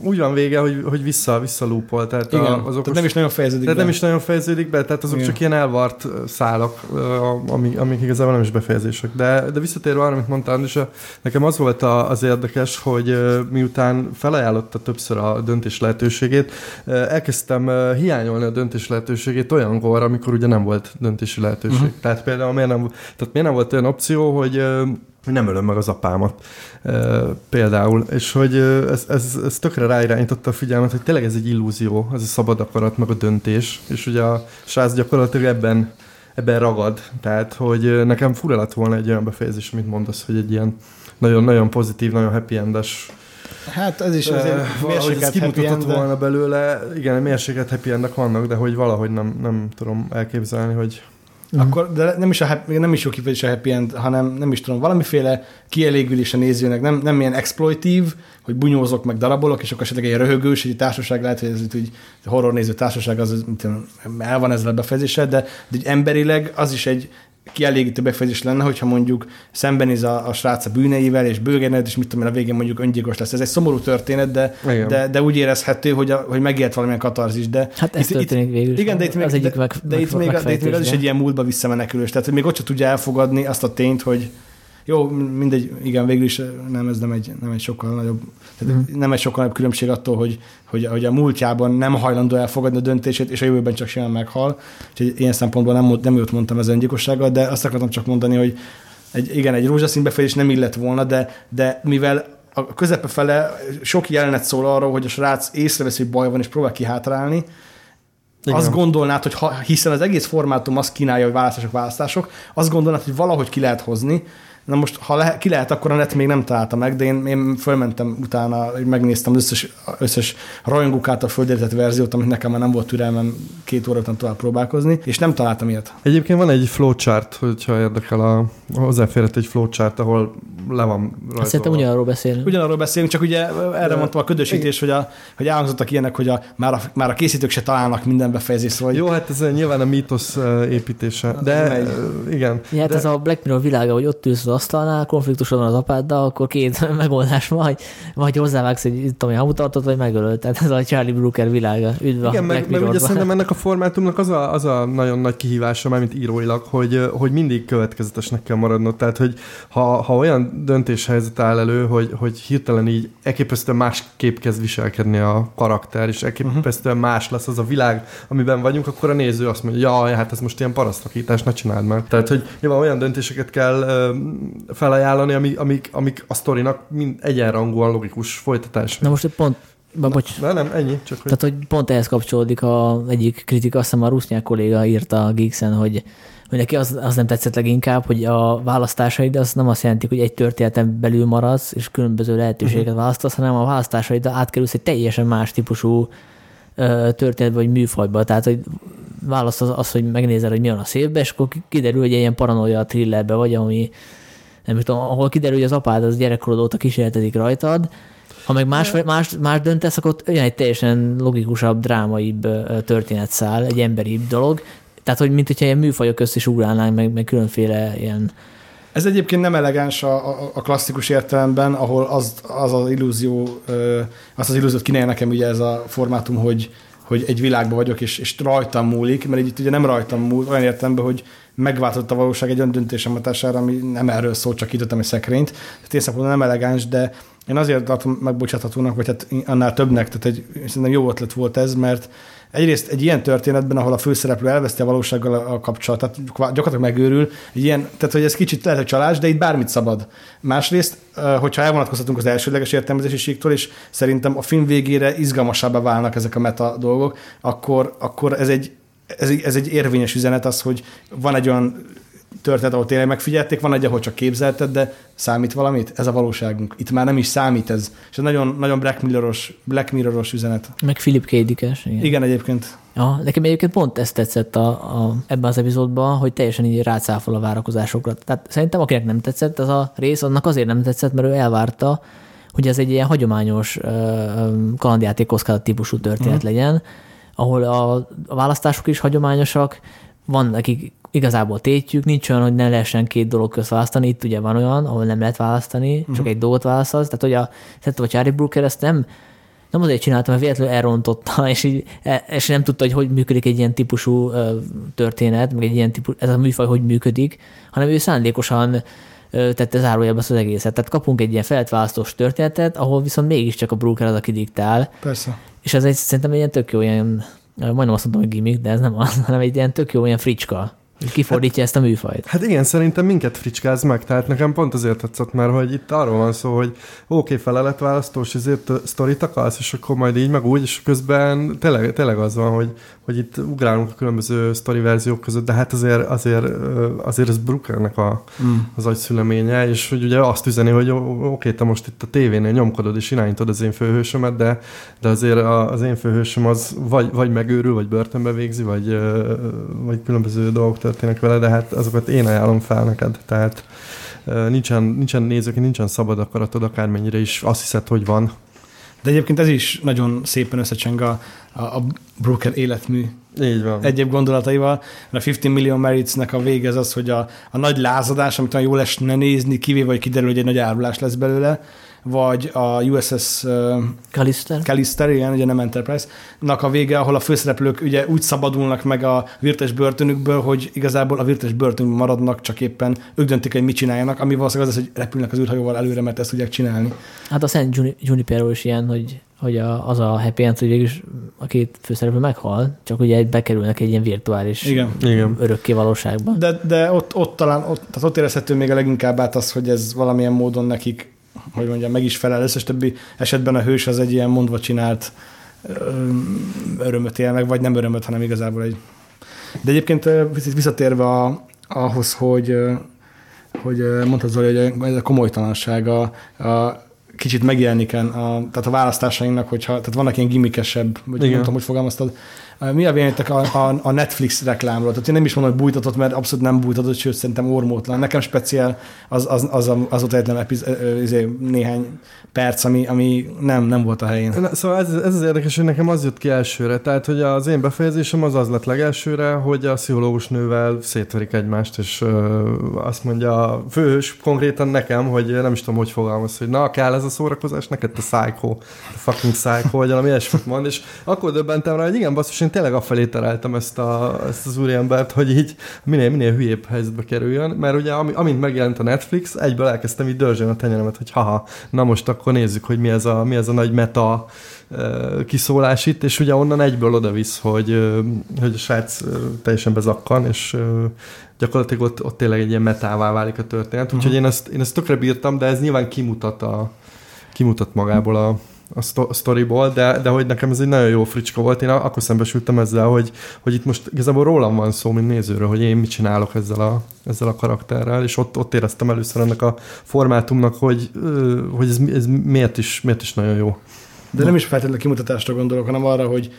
úgy van vége, hogy, hogy vissza, visszalúpol. Tehát, igen, a, azok tehát nem is nagyon fejeződik tehát be. nem is nagyon fejeződik be, tehát azok igen. csak ilyen elvart szálak, amik, amik igazából nem is befejezések. De, de visszatérve arra, amit mondtál, és nekem az volt a, az érdekes, hogy miután felajánlotta többször a döntés lehetőségét, elkezdtem hiányolni a döntés lehetőségét olyankor, amikor ugye nem volt döntési lehetőség. Uh-huh. Tehát például miért nem, tehát miért nem volt olyan opció, hogy hogy nem ölöm meg az apámat például, és hogy ez, ez, ez tökre ráirányította a figyelmet, hogy tényleg ez egy illúzió, ez a szabad akarat, meg a döntés, és ugye a srác gyakorlatilag ebben, ebben ragad, tehát hogy nekem fura lett volna egy olyan befejezés, amit mondasz, hogy egy ilyen nagyon-nagyon pozitív, nagyon happy endes Hát ez is azért mérséket ez kimutatott volna belőle, igen, mérséket happy endek vannak, de hogy valahogy nem, nem tudom elképzelni, hogy Uh-huh. Akkor, de nem is, a nem is jó kifejezés a happy end, hanem nem is tudom, valamiféle kielégülés a nézőnek, nem, nem ilyen exploitív, hogy bunyózok, meg darabolok, és akkor esetleg egy röhögős, egy társaság lehet, hogy ez úgy, horror néző társaság az, tudom, el van ezzel a befejezéssel, de, de emberileg az is egy, kielégítő befejezés lenne, hogyha mondjuk szembenéz a, a srác a bűneivel, és bőgened, és mit tudom én, a végén mondjuk öngyilkos lesz. Ez egy szomorú történet, de, de, de, úgy érezhető, hogy, a, hogy megélt valamilyen katarzis. De hát ez itt, történik itt, végül. Igen, de itt, még, az egyik meg, de, de itt, még, de itt még az is egy ilyen múltba visszamenekülős. Tehát, hogy még ott sem tudja elfogadni azt a tényt, hogy, jó, mindegy, igen, végül is nem, ez nem egy, nem egy sokkal nagyobb, tehát mm. nem egy sokkal nagyobb különbség attól, hogy, hogy, hogy a múltjában nem hajlandó elfogadni a döntését, és a jövőben csak simán meghal. Úgyhogy ilyen szempontból nem, nem jót mondtam az öngyilkossággal, de azt akartam csak mondani, hogy egy, igen, egy rózsaszín befejezés nem illet volna, de, de mivel a közepe fele sok jelenet szól arról, hogy a srác észreveszi, hogy baj van, és próbál kihátrálni, igen. Azt gondolnád, hogy ha, hiszen az egész formátum azt kínálja, hogy választások, választások, azt gondolnád, hogy valahogy ki lehet hozni, Na most, ha le, ki lehet, akkor a net még nem találta meg, de én, én fölmentem utána, hogy megnéztem az összes, összes rajongók által földértett verziót, amit nekem már nem volt türelmem két óra után tovább próbálkozni, és nem találtam ilyet. Egyébként van egy flowchart, hogyha érdekel a hozzáférhet egy flowchart, ahol le van rajta. Szerintem ugyanarról beszélünk. Ugyanarról beszélünk, csak ugye erre de, mondtam a ködösítés, hogy, a, hogy elhangzottak ilyenek, hogy a, már, a, már a készítők se találnak minden befejezést. Vagy... Jó, hát ez nyilván a mítosz építése. De igen. Ja, hát de... ez a Black Mirror világa, hogy ott ülsz asztalnál, konfliktusod van az apáddal, akkor két megoldás vagy, vagy hozzávágsz egy tudom, hamutartot, vagy megölöd. Tehát ez a Charlie Brooker világa. Üdv Igen, meg, meg ugye szerintem ennek a formátumnak az a, az a nagyon nagy kihívása, mint íróilag, hogy, hogy mindig következetesnek kell maradnod. Tehát, hogy ha, ha olyan döntéshelyzet áll elő, hogy, hogy hirtelen így elképesztően másképp kezd viselkedni a karakter, és elképesztően uh-huh. más lesz az a világ, amiben vagyunk, akkor a néző azt mondja, jaj, hát ez most ilyen parasztakítás, ne csináld már. Tehát, hogy nyilván olyan döntéseket kell felajánlani, amik, amik, amik a sztorinak mind egyenrangúan logikus folytatás. Na most pont Ba, bocs. Na, nem, ennyi. Csak hogy... Tehát, hogy pont ehhez kapcsolódik a egyik kritika, azt hiszem a Rusznyák kolléga írta a Geeksen, hogy, hogy neki az, az nem tetszett leginkább, hogy a választásaid az nem azt jelenti, hogy egy történeten belül maradsz, és különböző lehetőséget uh-huh. választasz, hanem a választásaid átkerülsz egy teljesen más típusú történetbe vagy műfajba. Tehát, hogy választ az, az, hogy megnézel, hogy mi van a szépbe, és akkor kiderül, hogy egy ilyen paranoia thrillerbe vagy, ami nem tudom, ahol kiderül, hogy az apád az gyerekkorod óta kísérletezik rajtad, ha meg más, más, más döntesz, akkor olyan egy teljesen logikusabb, drámaibb történetszál, egy emberibb dolog. Tehát, hogy mint hogyha ilyen műfajok közt is ugrálnánk, meg, meg különféle ilyen ez egyébként nem elegáns a, a, a klasszikus értelemben, ahol az az, az illúzió, azt az illúziót kínálja nekem ugye ez a formátum, hogy, hogy egy világban vagyok, és, és rajtam múlik, mert itt ugye nem rajtam múlik, olyan értelemben, hogy megváltozott a valóság egy olyan döntésem hatására, ami nem erről szól, csak kitöltem egy szekrényt. Tehát nem elegáns, de én azért tartom megbocsáthatónak, vagy hát annál többnek, tehát egy, szerintem jó ötlet volt ez, mert egyrészt egy ilyen történetben, ahol a főszereplő elveszti a valósággal a kapcsolatot, tehát gyakorlatilag megőrül, ilyen, tehát hogy ez kicsit lehet, hogy csalás, de itt bármit szabad. Másrészt, hogyha elvonatkozhatunk az elsődleges értelmezési síktól, és szerintem a film végére izgalmasabbá válnak ezek a meta dolgok, akkor, akkor ez egy ez, egy, ez egy érvényes üzenet az, hogy van egy olyan történet, ahol tényleg megfigyelték, van egy, ahol csak képzelted, de számít valamit? Ez a valóságunk. Itt már nem is számít ez. És ez nagyon, nagyon Black Mirror-os, Black Mirror-os üzenet. Meg Philip K. Dickes. Igen. igen, egyébként. Ja, nekem egyébként pont ezt tetszett a, a, ebben az epizódban, hogy teljesen így rácáfol a várakozásokra. Tehát szerintem akinek nem tetszett ez a rész, annak azért nem tetszett, mert ő elvárta, hogy ez egy ilyen hagyományos uh, kalandjáték típusú történet mm. legyen, ahol a, a választások is hagyományosak, van nekik igazából tétjük, nincs olyan, hogy ne lehessen két dolog közt választani, itt ugye van olyan, ahol nem lehet választani, uh-huh. csak egy dolgot választasz, tehát hogy a, tehát, hogy Charlie Brooker ezt nem, nem azért csináltam, mert véletlenül elrontotta, és, így, e, és nem tudta, hogy hogy működik egy ilyen típusú történet, meg egy ilyen típus, ez a műfaj hogy működik, hanem ő szándékosan tette zárójelbe az egészet. Tehát kapunk egy ilyen feltválasztós történetet, ahol viszont mégiscsak a Brooker az, aki diktál. Persze. És ez egy, szerintem egy ilyen tök jó ilyen, majdnem azt mondom, hogy gimmick, de ez nem az, hanem egy ilyen tök jó ilyen fricska Kifordítja hát, ezt a műfajt. Hát igen, szerintem minket fricskáz meg, tehát nekem pont azért tetszett, mert hogy itt arról van szó, hogy oké, okay, feleletválasztós, ezért sztorit akarsz, és akkor majd így, meg úgy, és közben tényleg, tényleg az van, hogy, hogy itt ugrálunk a különböző sztori verziók között, de hát azért, azért, azért ez Brookernek a, mm. az agyszüleménye, és hogy ugye azt üzeni, hogy oké, okay, te most itt a tévénél nyomkodod és irányítod az én főhősömet, de, de azért az én főhősöm az vagy, vagy megőrül, vagy börtönbe végzi, vagy, vagy különböző dolgok történnek vele, de hát azokat én ajánlom fel neked. Tehát nincsen, nincsen nézők, nincsen szabad akaratod, akármennyire is azt hiszed, hogy van. De egyébként ez is nagyon szépen összecseng a, a, a Broker életmű így van. egyéb gondolataival. A 15 Million Merits-nek a vége az az, hogy a, a nagy lázadás, amit olyan jól esne nézni, kivéve, hogy kiderül, hogy egy nagy árulás lesz belőle, vagy a USS Callister. Callister, igen, ugye nem Enterprise-nak a vége, ahol a főszereplők ugye úgy szabadulnak meg a virtuális börtönükből, hogy igazából a virtuális börtönükben maradnak, csak éppen ők döntik, hogy mit csináljanak, ami valószínűleg az, hogy repülnek az űrhajóval előre, mert ezt tudják csinálni. Hát a Szent Juniper is ilyen, hogy hogy a, az a happy end, hogy végülis a két főszereplő meghal, csak ugye bekerülnek egy ilyen virtuális Igen. Igen. örökké valóságba. De, de ott, ott talán, ott, tehát ott érezhető még a leginkább át az, hogy ez valamilyen módon nekik hogy mondjam, meg is felel. Összes többi esetben a hős az egy ilyen mondva csinált örömöt él meg, vagy nem örömöt, hanem igazából egy... De egyébként visszatérve a, ahhoz, hogy, hogy mondtad Zoli, hogy ez a komolytalanság a, a kicsit megjelenik a, tehát a választásainknak, hogyha, tehát vannak ilyen gimmikesebb, vagy Igen. nem tudom, hogy fogalmaztad, mi a véleményetek a, a, a, Netflix reklámról? Tehát én nem is mondom, hogy bújtatott, mert abszolút nem bújtatott, sőt szerintem ormótlan. Nekem speciál az, az, az, az, volt egyetlen epiz, izé, néhány perc, ami, ami nem, nem volt a helyén. Na, szóval ez, ez az érdekes, hogy nekem az jött ki elsőre. Tehát, hogy az én befejezésem az az lett legelsőre, hogy a pszichológus nővel szétverik egymást, és ö, azt mondja a főhős konkrétan nekem, hogy nem is tudom, hogy fogalmaz, hogy na, kell ez a szórakozás, neked te psycho, te fucking psycho, vagy valami ilyesmit mond, és akkor döbbentem rá, hogy igen, basszus, én tényleg afelé tereltem ezt, a, ezt az úriembert, hogy így minél, minél hülyébb helyzetbe kerüljön, mert ugye amint megjelent a Netflix, egyből elkezdtem így dörzsölni a tenyeremet, hogy haha, na most akkor nézzük, hogy mi ez a, mi ez a nagy meta kiszólás itt, és ugye onnan egyből oda visz, hogy, hogy a srác teljesen bezakkan, és gyakorlatilag ott, ott tényleg egy ilyen metává válik a történet. Uh-huh. Úgyhogy én ezt, én ezt tökre bírtam, de ez nyilván kimutat, a, kimutat magából a, a sztoriból, de, de hogy nekem ez egy nagyon jó fricska volt. Én akkor szembesültem ezzel, hogy, hogy itt most igazából rólam van szó, mint nézőről, hogy én mit csinálok ezzel a, ezzel a karakterrel, és ott, ott éreztem először ennek a formátumnak, hogy, hogy ez, ez miért, is, miért is nagyon jó. De nem is feltétlenül kimutatásra gondolok, hanem arra, hogy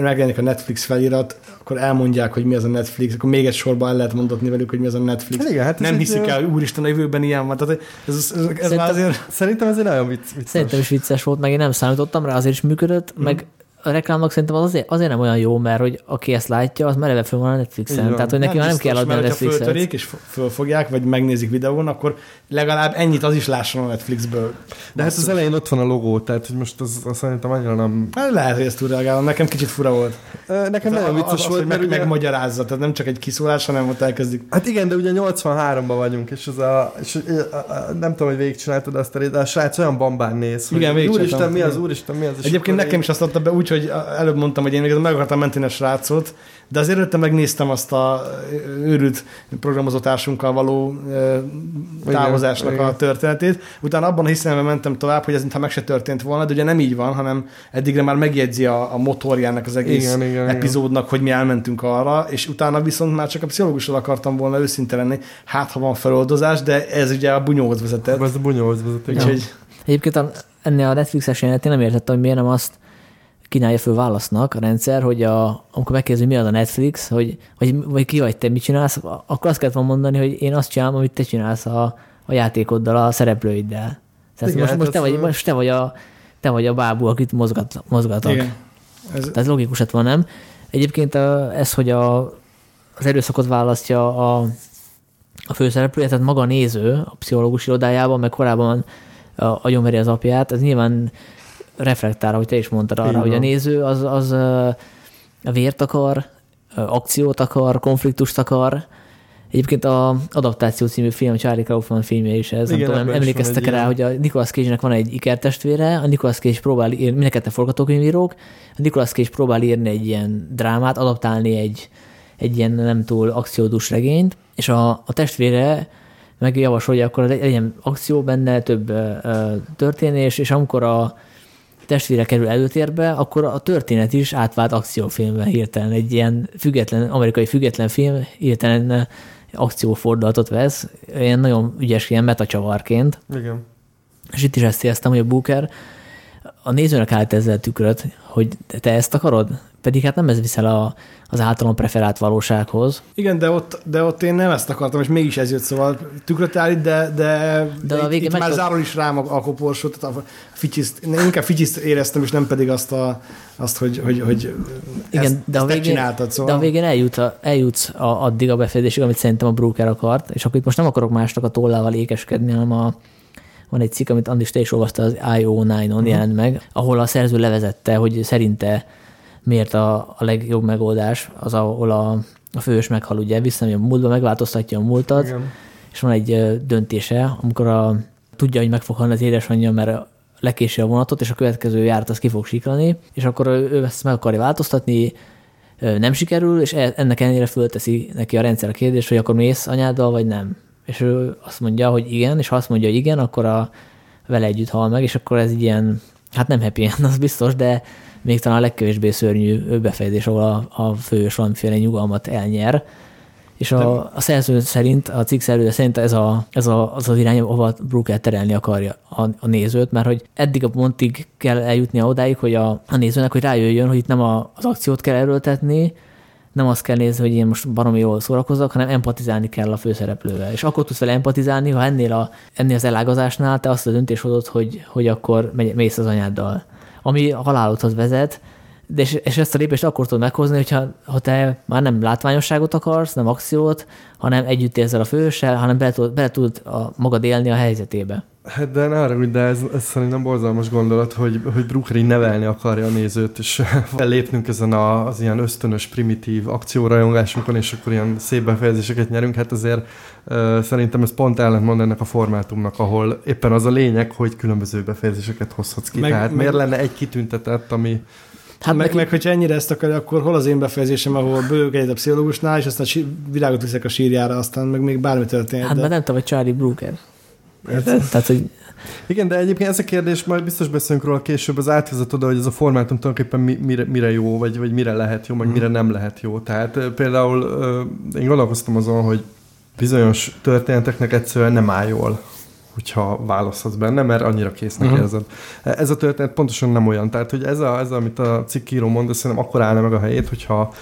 megjelenik a Netflix felirat, akkor elmondják, hogy mi az a Netflix, akkor még egy sorba el lehet mondatni velük, hogy mi az a Netflix. Hát igen, hát nem hiszik el, úristen, a jövőben ilyen van. Tehát ez, ez, ez, szerintem, azért... Szerintem ez egy nagyon vicc, vicces. Szerintem is vicces volt, meg én nem számítottam rá, azért is működött, mm. meg a reklámok szerintem az azért, azért nem olyan jó, mert hogy aki ezt látja, az már eleve föl van a Netflixen. Tehát, hogy neki nem, már nem kell adni a Netflixet. Ha és fölfogják, vagy megnézik videón, akkor legalább ennyit az is lásson a Netflixből. De hát az elején ott van a logó, tehát hogy most az, az szerintem annyira nem... Hát lehet, hogy ezt túl reagálom. Nekem kicsit fura volt. Nekem nagyon vicces az, volt, mert meg, ugye... megmagyarázza, tehát nem csak egy kiszólás, hanem ott elkezdik. Hát igen, de ugye 83-ban vagyunk, és, az a, és a, a, a, nem tudom, hogy végigcsináltad azt a de a srác olyan bambán néz, igen, hogy úristen, mi az, úristen, mi az. Egyébként nekem is azt adta be úgy, hogy előbb mondtam, hogy én még meg akartam menteni a srácot, de azért előtte megnéztem azt a őrült programozótársunkkal való távozásnak igen, a történetét. Utána abban a hiszemben mentem tovább, hogy ez mintha meg se történt volna, de ugye nem így van, hanem eddigre már megjegyzi a, a motorjának az egész igen, igen, epizódnak, igen. hogy mi elmentünk arra, és utána viszont már csak a pszichológusról akartam volna őszinte lenni, hát ha van feloldozás, de ez ugye a bunyóhoz vezetett. Ez a bunyóhoz vezetett. Úgyhogy... Egyébként ennél a Netflixes jelenetén nem értettem, hogy miért nem azt kínálja föl válasznak a rendszer, hogy a, amikor megkérdezi, mi az a Netflix, hogy, vagy, vagy ki vagy te, mit csinálsz, akkor azt kellett volna mondani, hogy én azt csinálom, amit te csinálsz a, a játékoddal, a szereplőiddel. Tehát Igen, most, most, te hát vagy, most te vagy a te vagy a bábú, akit mozgat, mozgatok. Igen. Ez, Tehát logikus lett volna, nem? Egyébként a, ez, hogy a, az erőszakot választja a, a főszereplője, tehát maga a néző a pszichológus irodájában, meg korábban agyonveri az apját, ez nyilván reflektál, hogy te is mondtad arra, Így hogy a néző az, az a vért akar, akciót akar, konfliktust akar. Egyébként a Adaptáció című film, Charlie Kaufman filmje is ez. Igen, nem tudom, emlékeztek rá, ilyen. hogy a Nicolas Cage-nek van egy ikertestvére, a Nicolas Cage próbál írni, mind a ketten forgatókönyvírók, a Nicolas Cage próbál írni egy ilyen drámát, adaptálni egy, egy ilyen nem túl akciódús regényt, és a, a testvére meg javasolja, akkor legyen akció benne, több ö, történés, és amikor a testvére kerül előtérbe, akkor a történet is átvált akciófilmbe hirtelen. Egy ilyen független, amerikai független film hirtelen ö, akciófordulatot vesz, ilyen nagyon ügyes, ilyen metacsavarként. Igen. És itt is ezt éreztem, hogy a Booker a nézőnek állt ezzel tükröt, hogy te ezt akarod? Pedig hát nem ez viszel a, az általán preferált valósághoz. igen, de ott, de ott én nem ezt akartam, és mégis ez jött, szóval tükröt állít, de, de, De a itt, itt már zárul is rám a, a koporsót, tehát a ficsiszt, én inkább ficsiszt éreztem, és nem pedig azt, a, azt hogy, hogy, hogy Igen, ezt, de, a ezt végén, csináltad, szóval. de a végén eljut a, eljutsz a, addig a befejezésig, amit szerintem a Brooker akart, és akkor itt most nem akarok másnak a tollával ékeskedni, hanem a, van egy cikk, amit Andis, te is olvasta, az IO9-on uh-huh. jelent meg, ahol a szerző levezette, hogy szerinte miért a, a legjobb megoldás, az ahol a, a fős meghal, ugye, visszamegy a múltba, megváltoztatja a múltat, Igen. és van egy döntése, amikor a, tudja, hogy meg fog halni az édesanyja, mert lekési a vonatot, és a következő járat az ki fog siklani, és akkor ő ezt meg akarja változtatni, nem sikerül, és e- ennek ellenére fölteszi neki a rendszer a kérdést, hogy akkor mész anyáddal, vagy nem. És ő azt mondja, hogy igen, és ha azt mondja, hogy igen, akkor a, vele együtt hal meg, és akkor ez ilyen, hát nem happy end, az biztos, de még talán a legkevésbé szörnyű befejezés, ahol a, a fős valamiféle nyugalmat elnyer. És a, a szerző szerint, a cikk szerzője szerint ez, a, ez a, az az irány, ahova Brooker terelni akarja a, a nézőt, mert hogy eddig a pontig kell eljutnia odáig, hogy a, a nézőnek, hogy rájöjjön, hogy itt nem a, az akciót kell erőltetni, nem azt kell nézni, hogy én most baromi jól szórakozok, hanem empatizálni kell a főszereplővel. És akkor tudsz vele empatizálni, ha ennél, a, ennél az elágazásnál te azt a döntés hozod, hogy, hogy akkor megy, mész az anyáddal. Ami halálodhoz vezet, de és, és ezt a lépést akkor tudod meghozni, hogyha ha te már nem látványosságot akarsz, nem akciót, hanem együtt érzel a főssel, hanem bele tudod, bele tudod a, magad élni a helyzetébe. Hát de ne haragudj, de ez, ez szerintem borzalmas gondolat, hogy, hogy Brooker így nevelni akarja a nézőt, és lépnünk ezen a, az ilyen ösztönös, primitív akciórajongásunkon, és akkor ilyen szép befejezéseket nyerünk. Hát azért uh, szerintem ez pont ellentmond ennek a formátumnak, ahol éppen az a lényeg, hogy különböző befejezéseket hozhatsz ki. Meg- Tehát meg, miért lenne egy kitüntetett, ami... Hát meg, neki, meg, hogyha ennyire ezt akarja, akkor hol az én befejezésem, ahol bőgök egyet a pszichológusnál, és aztán sí- virágot viszek a sírjára, aztán meg még bármi történhet. hát de- mert nem te vagy Charlie Brooker. Érted? Tehát, hogy Igen, de egyébként ez a kérdés, majd biztos beszélünk róla később, az átvezet oda, hogy ez a formátum tulajdonképpen mi, mire, mire jó, vagy, vagy mire lehet jó, meg Mhm. mire nem lehet jó. Tehát például én gondolkoztam azon, hogy bizonyos történeteknek egyszerűen nem áll jól, hogyha választhatsz benne, mert annyira késznek uh-huh. érzed. Ez a történet pontosan nem olyan. Tehát, hogy ez, a, ez a, amit a cikkíró mond, szerintem akkor állna meg a helyét, hogyha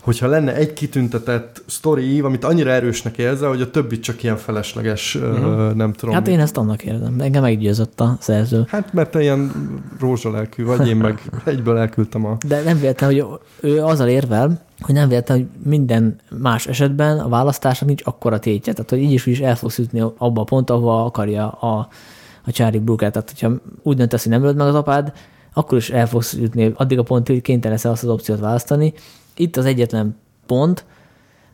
hogyha lenne egy kitüntetett sztori ív, amit annyira erősnek érzel, hogy a többi csak ilyen felesleges, uh-huh. Nem tudom. hát én ezt annak érzem. Engem meggyőzött a szerző. Hát mert te ilyen rózsalelkű vagy, én meg egyből elküldtem a... De nem véletlen, hogy ő azzal érvel, hogy nem véletlen, hogy minden más esetben a választásnak nincs akkora tétje. Tehát, hogy így is, is el fogsz jutni abba a pont, ahova akarja a, a Charlie Brooker. Tehát, hogyha úgy döntesz, hogy nem öled meg az apád, akkor is el fogsz jutni addig a pontig, hogy kénytelen azt az opciót választani. Itt az egyetlen pont,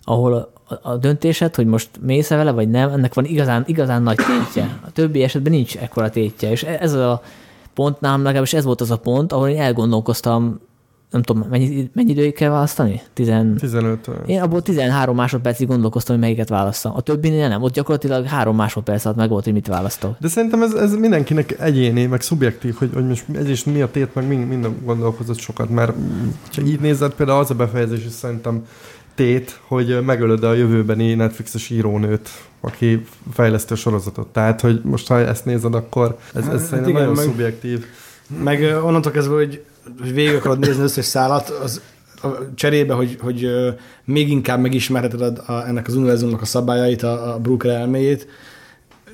ahol a, a döntésed, hogy most mész vele, vagy nem, ennek van igazán, igazán nagy tétje. A többi esetben nincs ekkora tétje. És ez a pont nálam legalábbis ez volt az a pont, ahol én elgondolkoztam, nem tudom, mennyi, mennyi időig kell választani? Tizen... 15 Én abból 13 másodpercig gondolkoztam, hogy melyiket választam. A többinél nem. Ott gyakorlatilag három másodperc alatt meg volt, hogy mit választok. De szerintem ez, ez mindenkinek egyéni, meg szubjektív, hogy, hogy most ez is mi a tét, meg mind- minden gondolkozott sokat, mert ha így nézed, például az a befejezés is szerintem tét, hogy megölöd a jövőbeni Netflixes írónőt, aki fejlesztő sorozatot. Tehát, hogy most ha ezt nézed, akkor ez, ez Hát szerintem igen, nagyon meg- szubjektív. Meg onnantól kezdve, hogy végig akarod nézni összes szállat, az a cserébe, hogy, hogy még inkább megismerheted a, a, ennek az univerzumnak a szabályait, a, a Brooker elméjét,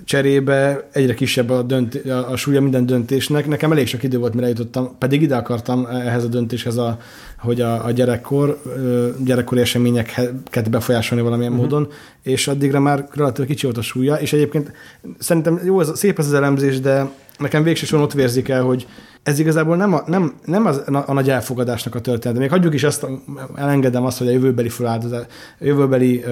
cserébe egyre kisebb a, dönt, a, a súlya minden döntésnek. Nekem elég sok idő volt, mire jutottam, pedig ide akartam ehhez a döntéshez, a, hogy a, a gyerekkor, gyerekkori eseményeket befolyásolni valamilyen uh-huh. módon, és addigra már relatíve kicsi volt a súlya, és egyébként szerintem jó, ez, szép ez az elemzés, de nekem végsősorban ott vérzik el, hogy ez igazából nem a, nem, nem az, a, nagy elfogadásnak a történet. Még hagyjuk is azt, elengedem azt, hogy a jövőbeli feláldozás, a jövőbeli,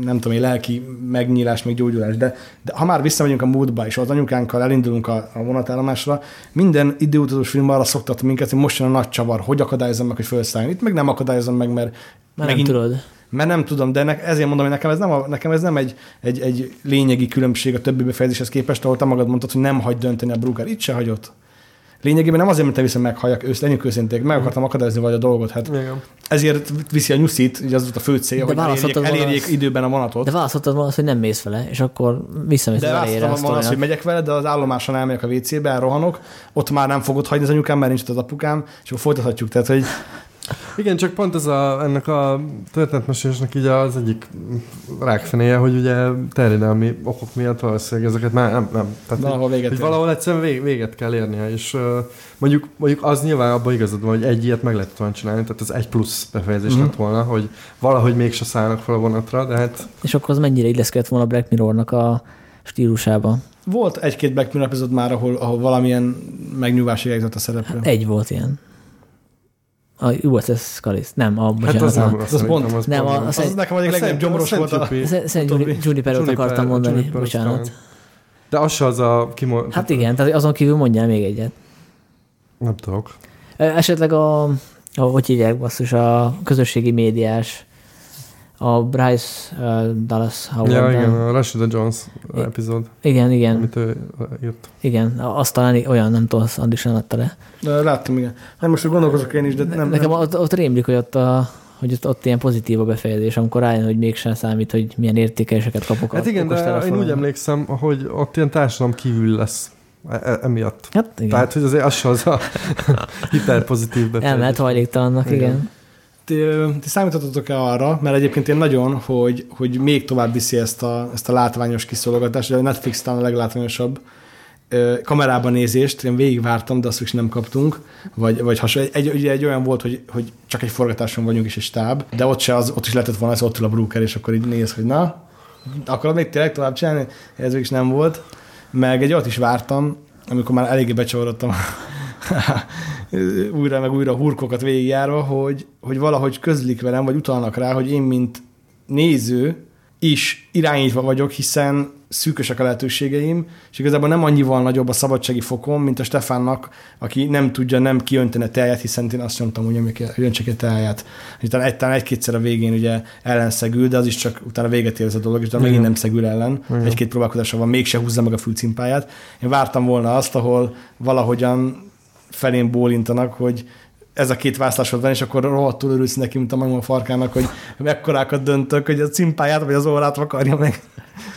nem tudom, egy lelki megnyílás, még gyógyulás, de, de ha már visszamegyünk a múltba, és az anyukánkkal elindulunk a, a vonatállomásra, minden időutazós film arra szoktat minket, hogy most jön a nagy csavar, hogy akadályozom meg, hogy felszálljon. Itt meg nem akadályozom meg, mert Már megint, nem tudod. mert nem tudom, de ne, ezért mondom, hogy nekem ez nem, a, nekem ez nem egy, egy, egy lényegi különbség a többi befejezéshez képest, ahol te magad mondtad, hogy nem hagy dönteni a Brugger. Itt se hagyott. Lényegében nem azért, mert te viszont meghalljak, ősz, legyünk őszinték, meg akartam akadályozni vagy a dolgot. Hát Igen. ezért viszi a nyuszit, így az volt a fő De hogy elérjék, elérjék azt- időben a vonatot. De De, választhattad volna azt, hogy nem mész vele, és akkor visszamész de az elejére. választottam a volna azt, hogy megyek vele, de az állomáson elmegyek a WC-be, elrohanok, ott már nem fogod hagyni az anyukám, mert nincs ott az apukám, és akkor folytathatjuk. Tehát, hogy Igen, csak pont ez a, ennek a történetmesélésnek így az egyik rákfenéje, hogy ugye terjedelmi okok miatt valószínűleg ezeket már nem, nem. Tehát, valahol véget hogy ér. valahol egyszerűen vég, véget kell érnie, és uh, mondjuk, mondjuk az nyilván abban igazad van, hogy egy ilyet meg lehet volna csinálni, tehát az egy plusz befejezés Mhm. lett volna, hogy valahogy mégse szállnak fel a vonatra, de hát És akkor az mennyire illeszkedett volna a Black Mirrornak a stílusába. volt egy-két Black Mirror epizód már, ahol, ahol valamilyen megnyugvás érkezett a szereplő. Egy volt ilyen. A USS Scully. Nem, a, hát bocsánat, az nem, azt az pont- az nem, pont a- nem. az- Az nekem egyik A legnagyobb a volt a... Szent Juniperot Juniper- akartam mondani, bocsánat. De az se az a kimond... Hát igen, tehát azon kívül mondjál még egyet. Nem tudok. Esetleg a, a hogy hívják basszus, a közösségi médiás, a Bryce uh, Dallas Howard. Ja, igen, a Rashida Jones epizód, igen, igen, amit ő írt. igen, azt talán olyan, nem tudom, azt Andi sem adta le. De Láttam, igen. Hát most gondolkozok én is, de nem... Nekem nem. ott, ott rémlik, hogy ott, a, hogy ott, ott ilyen pozitív a befejezés, amikor rájön, hogy mégsem számít, hogy milyen értékeléseket kapok Hát a igen, de én úgy emlékszem, hogy ott ilyen társadalom kívül lesz e- e- emiatt. Hát igen, Tehát, hogy azért az az a hiperpozitív befejezés. elmehet hajléktalannak, Igen. igen. Ti, ti számítottatok-e arra, mert egyébként én nagyon, hogy, hogy még tovább viszi ezt a, ezt a látványos kiszolgáltatást, de a Netflix talán a leglátványosabb kamerában nézést, én végigvártam, de azt is nem kaptunk, vagy, vagy hasonló. Egy, egy, olyan volt, hogy, hogy csak egy forgatáson vagyunk és egy stáb, de ott, se az, ott is lehetett volna, az ott ül a Brooker, és akkor így néz, hogy na, akarod még tényleg tovább csinálni? Ez is nem volt. Meg egy olyat is vártam, amikor már eléggé becsavarodtam újra meg újra hurkokat végigjárva, hogy, hogy valahogy közlik velem, vagy utalnak rá, hogy én, mint néző is irányítva vagyok, hiszen szűkösek a lehetőségeim, és igazából nem annyival nagyobb a szabadsági fokom, mint a Stefánnak, aki nem tudja nem kiönteni a tejet, hiszen én azt mondtam, hogy öntsek egy tejet. Utána egy, egy-kétszer a végén ugye ellenszegül, de az is csak utána véget ér ez a dolog, és utána megint nem szegül ellen. Egy-két próbálkozása van, mégse húzza meg a fülcimpáját. Én vártam volna azt, ahol valahogyan felén bólintanak, hogy ez a két választásod van, és akkor rohadtul örülsz neki, mint a magam a farkának, hogy mekkorákat döntök, hogy a cimpáját vagy az órát vakarja meg.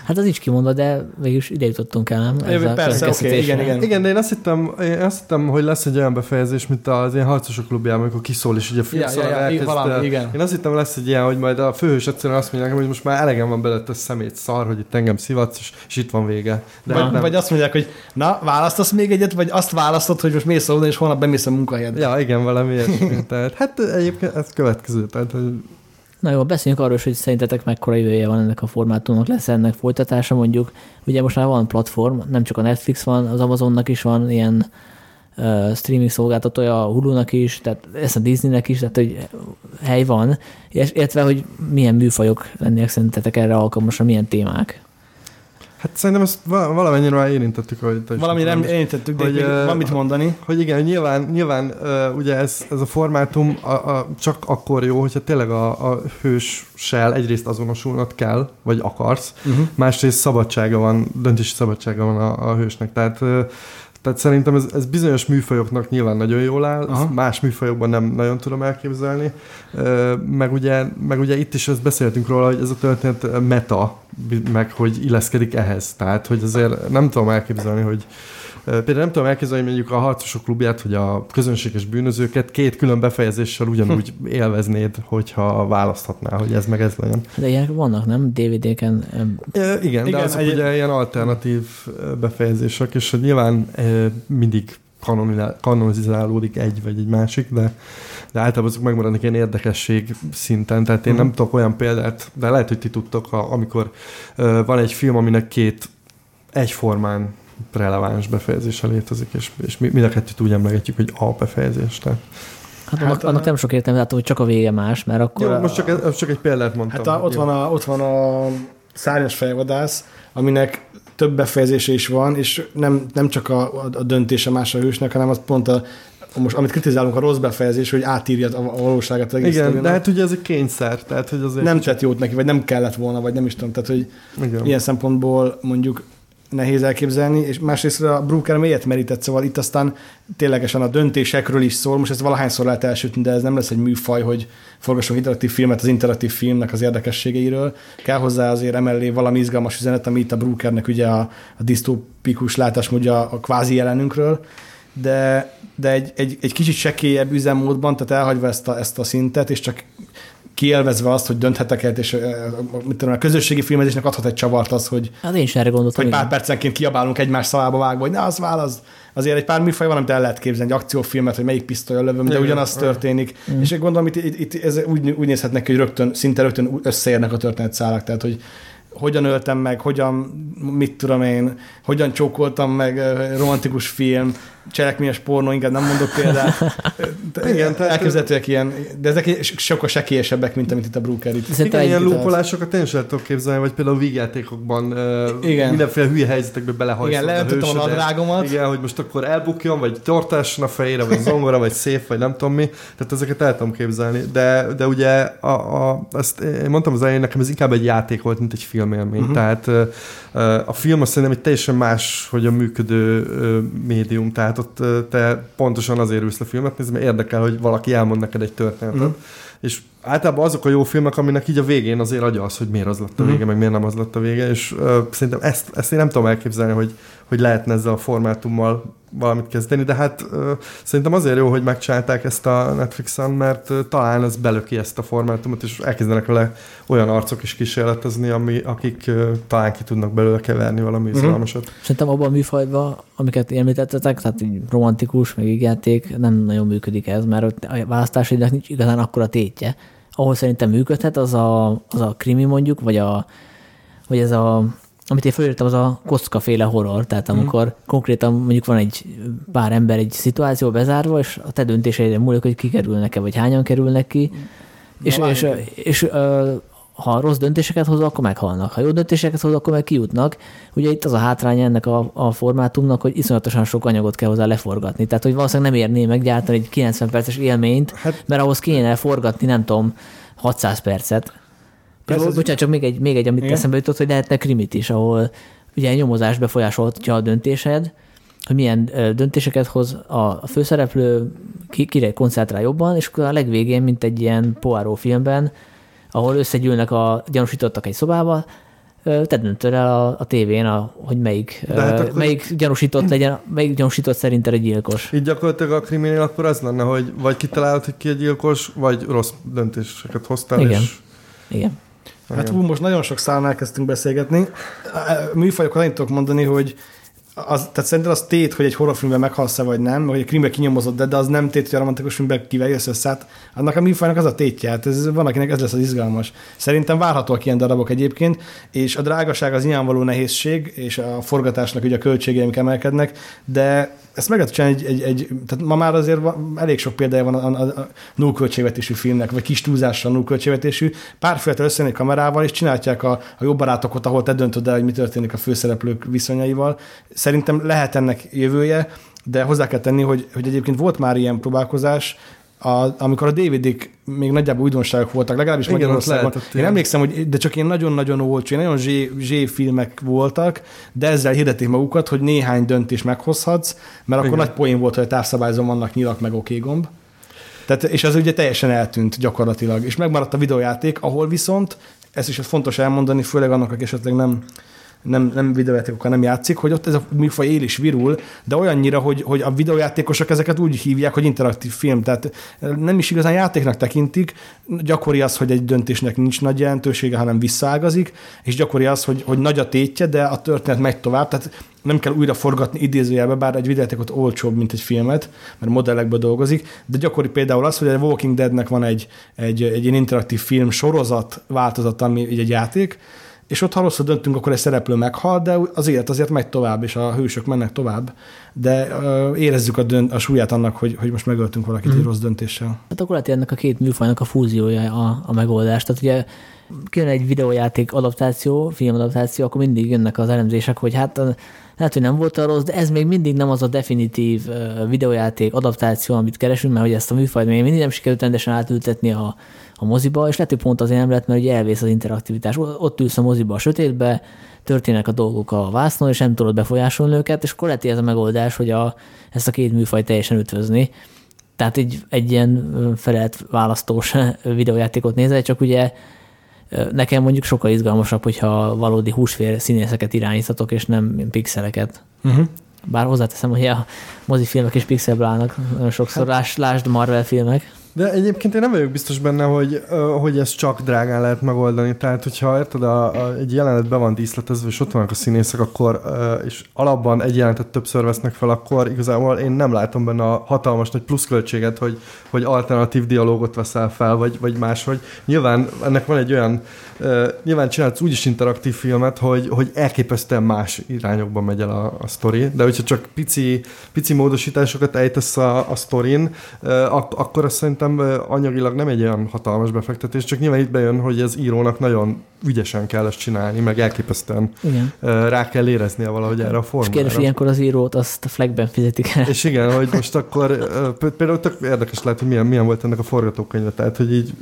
Hát az nincs kimondva, de végülis ide jutottunk el, nem? Persze, oké, következtetésre. igen, igen. Igen, de én azt hittem, én azt hittem, hogy lesz egy olyan befejezés, mint az ilyen harcosok klubjában, amikor kiszól, és ugye Ja, ja, ja, elkezd- valami, igen. Én azt hittem, lesz egy ilyen, hogy majd a főhős egyszerűen azt mondják, hogy most már elegem van belőle a szemét szar, hogy itt engem szivatsz, és, és itt van vége. De Vagy, nem. vagy azt mondják, hogy na, választasz még egyet, vagy azt választod, hogy most mész és holnap bemész a munkahelyedbe. Ja, igen, valami ilyesmi. Tehát, hát egyébként ez következő. Tehát, hogy Na jó, beszéljünk arról, is, hogy szerintetek mekkora jövője van ennek a formátumnak, lesz ennek folytatása mondjuk. Ugye most már van platform, nem csak a Netflix van, az Amazonnak is van ilyen uh, streaming szolgáltatója, a Hulu-nak is, tehát ez a Disneynek is, tehát hogy hely van, és illetve, hogy milyen műfajok lennének szerintetek erre alkalmasra, milyen témák. Hát szerintem ezt val- valamennyire már érintettük, hogy te nem érintettük, de Hogy, van mit mondani. Hogy igen, nyilván, nyilván uh, ugye ez, ez a formátum a, a, csak akkor jó, hogyha tényleg a, a hőssel egyrészt azonosulnod kell, vagy akarsz, Uh-huh. másrészt szabadsága van, döntési szabadsága van a, a hősnek. Tehát, tehát szerintem ez, ez bizonyos műfajoknak nyilván nagyon jól áll, Aha. Más műfajokban nem nagyon tudom elképzelni. Meg ugye, meg ugye itt is ezt beszéltünk róla, hogy ez a történet meta, meg hogy illeszkedik ehhez. Tehát, hogy azért nem tudom elképzelni, hogy Például nem tudom elképzelni, hogy mondjuk a harcosok klubját, vagy a közönséges bűnözőket két külön befejezéssel ugyanúgy élveznéd, hogyha választhatnál, hogy ez meg ez legyen. De ilyenek vannak, nem? DVD-ken. E, igen, igen, de azok egy... ugye ilyen alternatív befejezések, és hogy nyilván e, mindig kanonizálódik egy vagy egy másik, de, de általában azok megmaradnak ilyen érdekesség szinten, tehát én uh-huh. nem tudok olyan példát, de lehet, hogy ti tudtok, ha, amikor van egy film, aminek két egyformán releváns befejezése létezik, és, és mi, mind a kettőt úgy emlegetjük, hogy A befejezés. Tehát. Hát, hát annak, annak nem sok értelme, látom, hogy csak a vége más, mert akkor... Jó, most csak, csak egy példát mondtam. Hát a, ott, van a, ott van a szárnyas fejvadász, aminek több befejezése is van, és nem, nem csak a, a döntése más a hősnek, hanem az pont a, most amit kritizálunk a rossz befejezés, hogy átírja a, a valóságát. Az Igen, de hát ugye ez egy kényszer. Tehát, hogy azért nem tett jót neki, vagy nem kellett volna, vagy nem is tudom. Tehát, hogy Igen. ilyen szempontból mondjuk nehéz elképzelni, és másrészt a Brooker mélyet merített, szóval itt aztán ténylegesen a döntésekről is szól, most ez valahányszor lehet elsütni, de ez nem lesz egy műfaj, hogy forgassunk interaktív filmet az interaktív filmnek az érdekességeiről. Kell hozzá azért emellé valami izgalmas üzenet, ami itt a Brookernek ugye a, a disztópikus látásmódja a kvázi jelenünkről, de, de egy, egy, egy kicsit sekélyebb üzemmódban, tehát elhagyva ezt a, ezt a szintet, és csak kielvezve azt, hogy dönthetek el, és mit tudom, a közösségi filmezésnek adhat egy csavart az, hogy, hát én is erre gondoltam, hogy pár percenként kiabálunk egymás szavába vágva, hogy ne, az válasz. Azért egy pár műfaj van, amit el lehet képzelni, egy akciófilmet, hogy melyik pisztolyal lövöm, de ugyanaz történik. Mm. És gondolom, itt, itt, itt ez úgy, úgy nézhet neki, hogy rögtön, szinte rögtön összeérnek a történetszálak, tehát hogy hogyan öltem meg, hogyan, mit tudom én, hogyan csókoltam meg romantikus film, cselekményes pornó, inkább nem mondok példát. Igen, elképzelhetőek ilyen, de ezek sokkal sekélyesebbek, mint amit itt a Brooker itt. Igen, ilyen lúpolásokat én sem tudok képzelni, vagy például vígjátékokban igen. mindenféle hülye helyzetekbe belehajszol Igen, leöntöttem a nadrágomat. Igen, hogy most akkor elbukjon, vagy tortásson a fejére, vagy zongora, vagy szép, vagy nem tudom mi. Tehát ezeket el tudom képzelni. De, de ugye a, a, azt én mondtam az elején, nekem ez inkább egy játék volt, mint egy filmélmény. Uh-huh. Tehát a film azt szerintem egy teljesen más, hogy a működő médium. Tehát ott te pontosan azért ülsz a filmet nézni, mert érdekel, hogy valaki elmond neked egy történetet. Uh-huh. És általában azok a jó filmek, aminek így a végén azért adja az, hogy miért az lett a vége, uh-huh. meg miért nem az lett a vége, és uh, szerintem ezt, ezt én nem tudom elképzelni, hogy, hogy lehetne ezzel a formátummal valamit kezdeni, de hát uh, szerintem azért jó, hogy megcsinálták ezt a Netflixen, mert uh, talán ez belöki ezt a formátumot, és elkezdenek vele olyan arcok is kísérletezni, ami, akik uh, talán ki tudnak belőle keverni valami uh-huh. izgalmasat. Szerintem abban a műfajban, amiket említettetek, tehát így romantikus, meg játék, nem nagyon működik ez, mert a választási nincs igazán akkora tétje. Ahol szerintem működhet, az a, az a krimi mondjuk, vagy, a, vagy ez a amit én felírtam, az a kockaféle horror, tehát mhm. amikor mm. konkrétan mondjuk van egy pár ember egy szituáció bezárva, és a te döntéseidre múlik, hogy kikerülnek-e, vagy hányan kerülnek ki, és, és, és, és ha rossz döntéseket hoz, akkor meghalnak. Ha jó döntéseket hoz, akkor meg kijutnak. Ugye itt az a hátránya ennek a, a formátumnak, hogy iszonyatosan sok anyagot kell hozzá leforgatni. Tehát, hogy valószínűleg nem érné meg gyártani egy 90 perces élményt, hát, mert ahhoz kéne forgatni, nem tudom, 600 percet. Persze, bocsánat, csak még egy, még egy amit Igen. eszembe jutott, hogy lehetne krimit is, ahol ugye nyomozás befolyásolhatja a döntésed, hogy milyen döntéseket hoz a főszereplő, ki, kire koncentrál jobban, és akkor a legvégén, mint egy ilyen Poirot filmben, ahol összegyűlnek a gyanúsítottak egy szobába, te döntöd el a, a tévén, a, hogy melyik, hát akkor... melyik gyanúsított legyen, melyik gyanúsított szerinted egy gyilkos. Így gyakorlatilag a kriminél akkor az lenne, hogy vagy kitalálod, hogy ki egy gyilkos, vagy rossz döntéseket hoztál. Igen. És... Igen. Hát hú, most nagyon sok számnál kezdtünk beszélgetni. Műfajokat annyit tudok mondani, hogy az, tehát szerintem az tét, hogy egy horrorfilmben meghalsz vagy nem, vagy egy krimbe kinyomozott, de, de az nem tét, hogy a romantikus filmben kivel jössz össze. Hát annak a műfajnak az a tétje, hát ez, van, akinek ez lesz az izgalmas. Szerintem várhatóak ilyen darabok egyébként, és a drágaság az nyilvánvaló nehézség, és a forgatásnak ugye a költségei, amik emelkednek, de ezt meg lehet csinálni egy, egy, egy, tehát ma már azért elég sok példája van a, a, a nullköltségvetésű filmnek, vagy kis túlzással nullköltségvetésű. Párféltel összejönni kamerával, és csinálják a, a jobb barátokat, ahol te döntöd el, hogy mi történik a főszereplők viszonyaival. Szerintem lehet ennek jövője, de hozzá kell tenni, hogy, hogy egyébként volt már ilyen próbálkozás, a, amikor a DVD-k még nagyjából újdonságok voltak, legalábbis Igen, Magyarországon. Én emlékszem, hogy de csak ilyen nagyon-nagyon olcsó, nagyon zsé, zsé filmek voltak, de ezzel hirdetik magukat, hogy néhány döntés meghozhatsz, mert akkor Igen. nagy poén volt, hogy a távszabályzón vannak nyilak meg oké gomb. Tehát, és az ugye teljesen eltűnt gyakorlatilag. És megmaradt a videójáték, ahol viszont, ezt is fontos elmondani, főleg annak, aki esetleg nem nem, nem videójátékokkal nem játszik, hogy ott ez a műfaj él is virul, de olyannyira, hogy, hogy a videójátékosok ezeket úgy hívják, hogy interaktív film, tehát nem is igazán játéknak tekintik, gyakori az, hogy egy döntésnek nincs nagy jelentősége, hanem visszaágazik, és gyakori az, hogy, hogy nagy a tétje, de a történet megy tovább, tehát nem kell újra forgatni idézőjelbe, bár egy videójátékot olcsóbb, mint egy filmet, mert modellekből dolgozik, de gyakori például az, hogy a Walking Deadnek van egy, egy, egy ilyen interaktív film sorozat változat, ami egy játék, és ott ha rosszul döntünk, akkor egy szereplő meghal, de az élet azért megy tovább, és a hősök mennek tovább, de uh, érezzük a, dönt, a súlyát annak, hogy, hogy most megöltünk valakit mm. egy rossz döntéssel. Hát akkor lehet ennek a két műfajnak a fúziója a, a megoldás. Tehát ugye kijön egy videójáték adaptáció, filmadaptáció, akkor mindig jönnek az elemzések, hogy hát lehet, hogy nem volt a rossz, de ez még mindig nem az a definitív videójáték adaptáció, amit keresünk, mert hogy ezt a műfajt még mindig nem sikerült rendesen átültetni a, a moziba, és lehet, hogy pont azért nem lett, mert ugye elvész az interaktivitás. Ott ülsz a moziba a sötétbe, történnek a dolgok a vásznon, és nem tudod befolyásolni őket, és akkor lehet, ez a megoldás, hogy a, ezt a két műfajt teljesen ütvözni. Tehát egy, egy ilyen felelt választós videójátékot nézel, csak ugye nekem mondjuk sokkal izgalmasabb, hogyha valódi húsvér színészeket irányítatok, és nem pixeleket. Uh-huh. Bár hozzáteszem, hogy a mozifilmek is pixelből állnak sokszor, hát. lásd Marvel filmek. De egyébként én nem vagyok biztos benne, hogy, hogy ez csak drágán lehet megoldani. Tehát, hogyha érted, a, a, egy jelenet be van díszletezve, és ott vannak a színészek, akkor, és alapban egy jelenetet többször vesznek fel, akkor igazából én nem látom benne a hatalmas nagy pluszköltséget, hogy, hogy alternatív dialógot veszel fel, vagy, vagy máshogy. Nyilván ennek van egy olyan, nyilván csinálsz úgyis interaktív filmet, hogy, hogy elképesztően más irányokba megy el a, a sztori, de hogyha csak pici, pici módosításokat ejtesz a, a sztorin, ak- akkor azt szerintem szerintem anyagilag nem egy olyan hatalmas befektetés, csak nyilván itt bejön, hogy az írónak nagyon ügyesen kell ezt csinálni, meg elképesztően igen. rá kell éreznie valahogy erre a formára. És kérdés, ilyenkor az írót azt a flagben fizetik el. És igen, hogy most akkor például tök érdekes lehet, hogy milyen, milyen volt ennek a forgatókönyve, tehát hogy így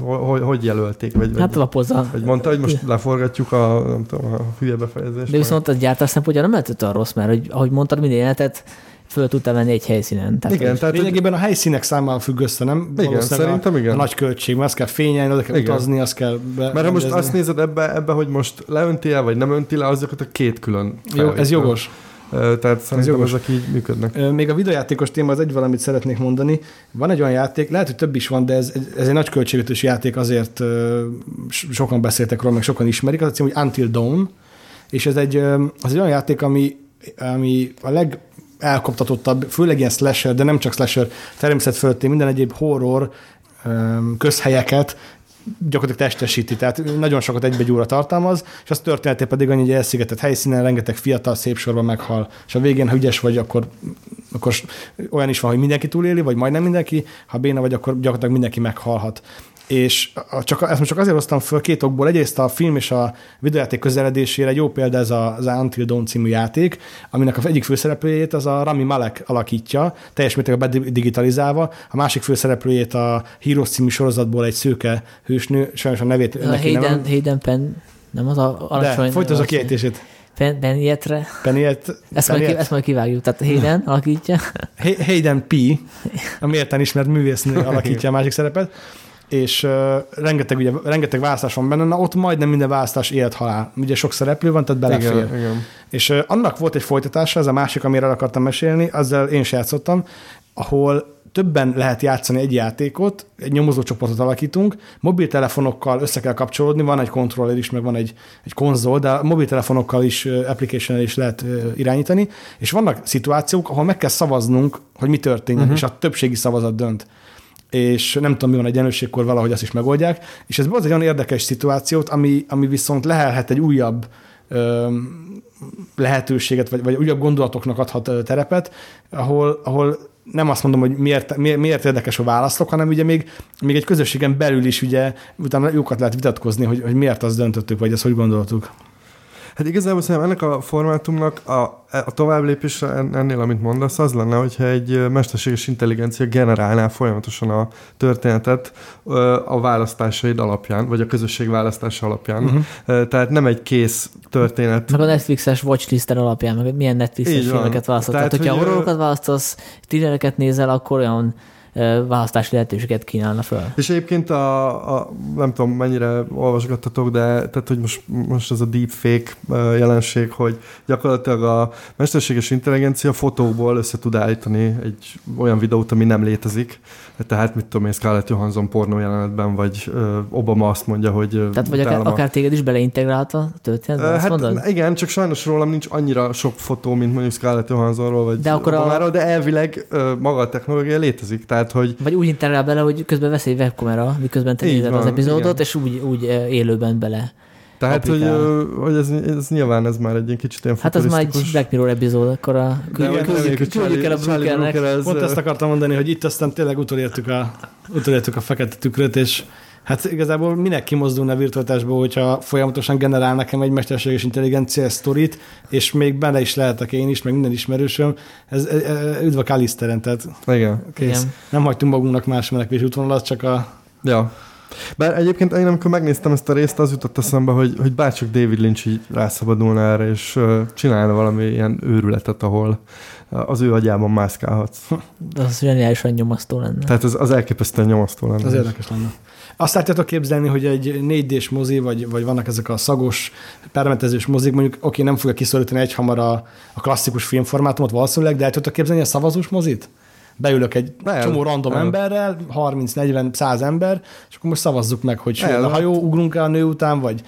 hogy, hogy jelölték, vagy, hát lapozza. Vagy mondta, hogy most leforgatjuk a, nem tudom, a hülye befejezést. De viszont az gyártás szempontjából nem lehetett a rossz, mert hogy, ahogy mondtad, minden jelenetet föl tudta venni egy helyszínen. Tehát, igen, tehát lényegében a helyszínek számmal függ össze, nem? Igen, szerintem igen. A nagy költség, mert azt kell fényelni, oda kell igen. utazni, azt kell be, Mert ha most azt nézed ebbe, ebbe, hogy most leönti el, vagy nem önti le, azokat a két külön Jó, ez jogos. Tehát szerintem ez ezek így működnek. Még a videojátékos téma az egy valamit szeretnék mondani. Van egy olyan játék, lehet, hogy több is van, de ez, ez egy nagy költségvetős játék, azért sokan beszéltek róla, meg sokan ismerik. Az a cím, hogy Until Dawn, és ez egy, az egy olyan játék, ami, ami a leg elkoptatottabb, főleg ilyen slasher, de nem csak slasher, természet fölötti, minden egyéb horror közhelyeket gyakorlatilag testesíti, tehát nagyon sokat egybegyúra tartalmaz, és az történeté pedig annyi, hogy elszigetett helyszínen rengeteg fiatal szép sorban meghal, és a végén, ha ügyes vagy, akkor, akkor olyan is van, hogy mindenki túléli, vagy majdnem mindenki, ha béna vagy, akkor gyakorlatilag mindenki meghalhat és csak, ezt most csak azért hoztam föl két okból. Egyrészt a film és a videójáték közeledésére egy jó példa ez a, az Until Dawn című játék, aminek az egyik főszereplőjét az a Rami Malek alakítja, teljes mértékben digitalizálva. A másik főszereplőjét a Heroes című sorozatból egy szőke hősnő, sajnos a nevét a neki Hayden, nem... Hayden Penn, nem az a alacsony... De, folytasd a kiejtését. Pen, Pennietre. Penniet, ezt, Majd, ezt majd kivágjuk. Tehát Hayden alakítja. Hayden P, a méltán ismert művésznő alakítja a másik szerepet és uh, rengeteg, ugye, rengeteg választás van benne, na ott majdnem minden választás élet-halál. Ugye sok szereplő van, tehát belefér. Igen, igen. És uh, annak volt egy folytatása, ez a másik, amire akartam mesélni, azzal én is játszottam, ahol többen lehet játszani egy játékot, egy nyomozócsoportot alakítunk, mobiltelefonokkal össze kell kapcsolódni, van egy kontroller is, meg van egy, egy konzol, de mobiltelefonokkal is, application is lehet irányítani, és vannak szituációk, ahol meg kell szavaznunk, hogy mi történik, uh-huh. és a többségi szavazat dönt és nem tudom, mi van egy egyenlőségkor, valahogy azt is megoldják. És ez az egy olyan érdekes szituációt, ami, ami viszont lehelhet egy újabb lehetőséget, vagy, vagy újabb gondolatoknak adhat terepet, ahol, ahol nem azt mondom, hogy miért, miért, miért érdekes a választok, hanem ugye még, még egy közösségen belül is ugye utána jókat lehet vitatkozni, hogy, hogy miért azt döntöttük, vagy ezt hogy gondoltuk. Hát igazából szerintem ennek a formátumnak a, a tovább lépés ennél, amit mondasz, az lenne, hogyha egy mesterséges intelligencia generálná folyamatosan a történetet a választásaid alapján, vagy a közösség választása alapján. Uh-huh. Tehát nem egy kész történet. Meg a Netflixes watchlisten alapján, meg milyen Netflixes filmeket választasz. Tehát, Tehát hogyha hogy horrorokat választasz, tínereket nézel, akkor olyan választási lehetőséget kínálna föl. És egyébként a, a, nem tudom mennyire olvasgattatok, de tehát, hogy most, most ez a deepfake jelenség, hogy gyakorlatilag a mesterséges intelligencia fotókból össze tud állítani egy olyan videót, ami nem létezik. Tehát mit tudom én, Scarlett Johansson pornó jelenetben, vagy Obama azt mondja, hogy Tehát vagy akár, a- akár téged is beleintegrálta a történetbe, Hát mondod? igen, csak sajnos rólam nincs annyira sok fotó, mint mondjuk Scarlett Johanssonról, vagy De akkor a- Obamáról, de elvileg maga a technológia létezik, tehát hogy Vagy úgy integrál bele, hogy közben vesz egy webkamera, miközben te nézed az epizódot, igen. és úgy, úgy élőben bele. tehát, hogy, hogy ez, ez, nyilván ez már egy ilyen kicsit ilyen Hát az már egy Black Mirror epizód, akkor a küldjük, el a Brookernek. Pont ezt akartam mondani, hogy itt aztán tényleg utolértük a, utolértük a fekete tükröt, és hát igazából minek kimozdulna a virtualitásból, hogyha folyamatosan generál nekem egy mesterséges intelligencia sztorit, és még bele is lehetek én is, meg minden ismerősöm. Ez, ez, ez üdv a Kaliszteren, tehát Igen. kész. Igen. Nem hagytunk magunknak más menekvés útvonalat, csak a Ja. Bár egyébként én amikor megnéztem ezt a részt, az jutott eszembe, hogy, hogy bárcsak David Lynch így rászabadulna erre, és uh, csinálna valami ilyen őrületet, ahol az ő agyában mászkálhatsz. Az zseniálisan nyomasztó lenne. Tehát az, az elképesztően nyomasztó lenne. Az érdekes lenne. Azt látjátok képzelni, hogy egy 4D-s mozi, vagy, vagy vannak ezek a szagos, permetezős mozik, mondjuk oké, nem fogja kiszorítani egy hamar a, a klasszikus filmformátumot valószínűleg, de el tudtok képzelni a szavazós mozit? Beülök egy El. csomó random El. emberrel, 30-40-100 ember, és akkor most szavazzuk meg, hogy El, a hajó, ugrunk-e a nő után, vagy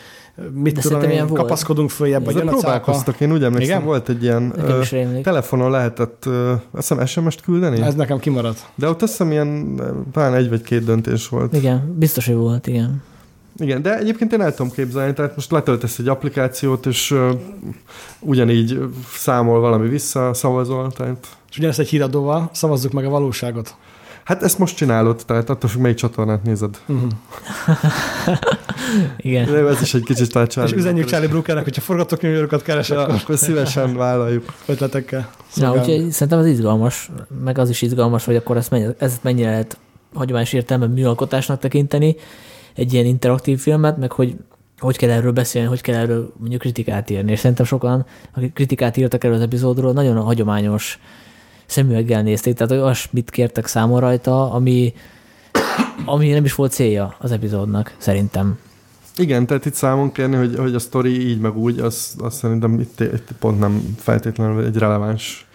mit De tudom én, ilyen kapaszkodunk följebb, vagy próbálkoztak, én úgy emlékszem, Igen? volt egy ilyen ö, telefonon lehetett ö, azt hiszem SMS-t küldeni, Ez nekem kimaradt. de ott azt hiszem ilyen talán egy vagy két döntés volt. Igen, biztos, hogy volt, igen. Igen, de egyébként én el tudom képzelni, tehát most letöltesz egy applikációt, és uh, ugyanígy számol valami vissza, szavazol, tehát És ugyanezt egy híradóval szavazzuk meg a valóságot. Hát ezt most csinálod, tehát attól függ, melyik csatornát nézed. Uh-huh. Igen. De ez is egy kicsit talán És Charlie üzenjük Brooker Charlie Brookernek, hogyha forgatókönyvírókat keres, is. Ja, akkor akkor szívesen vállaljuk. ötletekkel. Na, úgyhogy szerintem az izgalmas, meg az is izgalmas, hogy akkor ezt, mennyi, ezt mennyire lehet hagyományos értelemben műalkotásnak tekinteni, egy ilyen interaktív filmet, meg hogy hogy kell erről beszélni, hogy kell erről mondjuk kritikát írni. És szerintem sokan, akik kritikát írtak erről az epizódról, nagyon hagyományos szemüveggel nézték, tehát olyasmit kértek számon rajta, ami, ami nem is volt célja az epizódnak, szerintem. Igen, tehát itt számon kérni, hogy, hogy a sztori így meg úgy, az, az szerintem itt, itt pont nem feltétlenül egy releváns,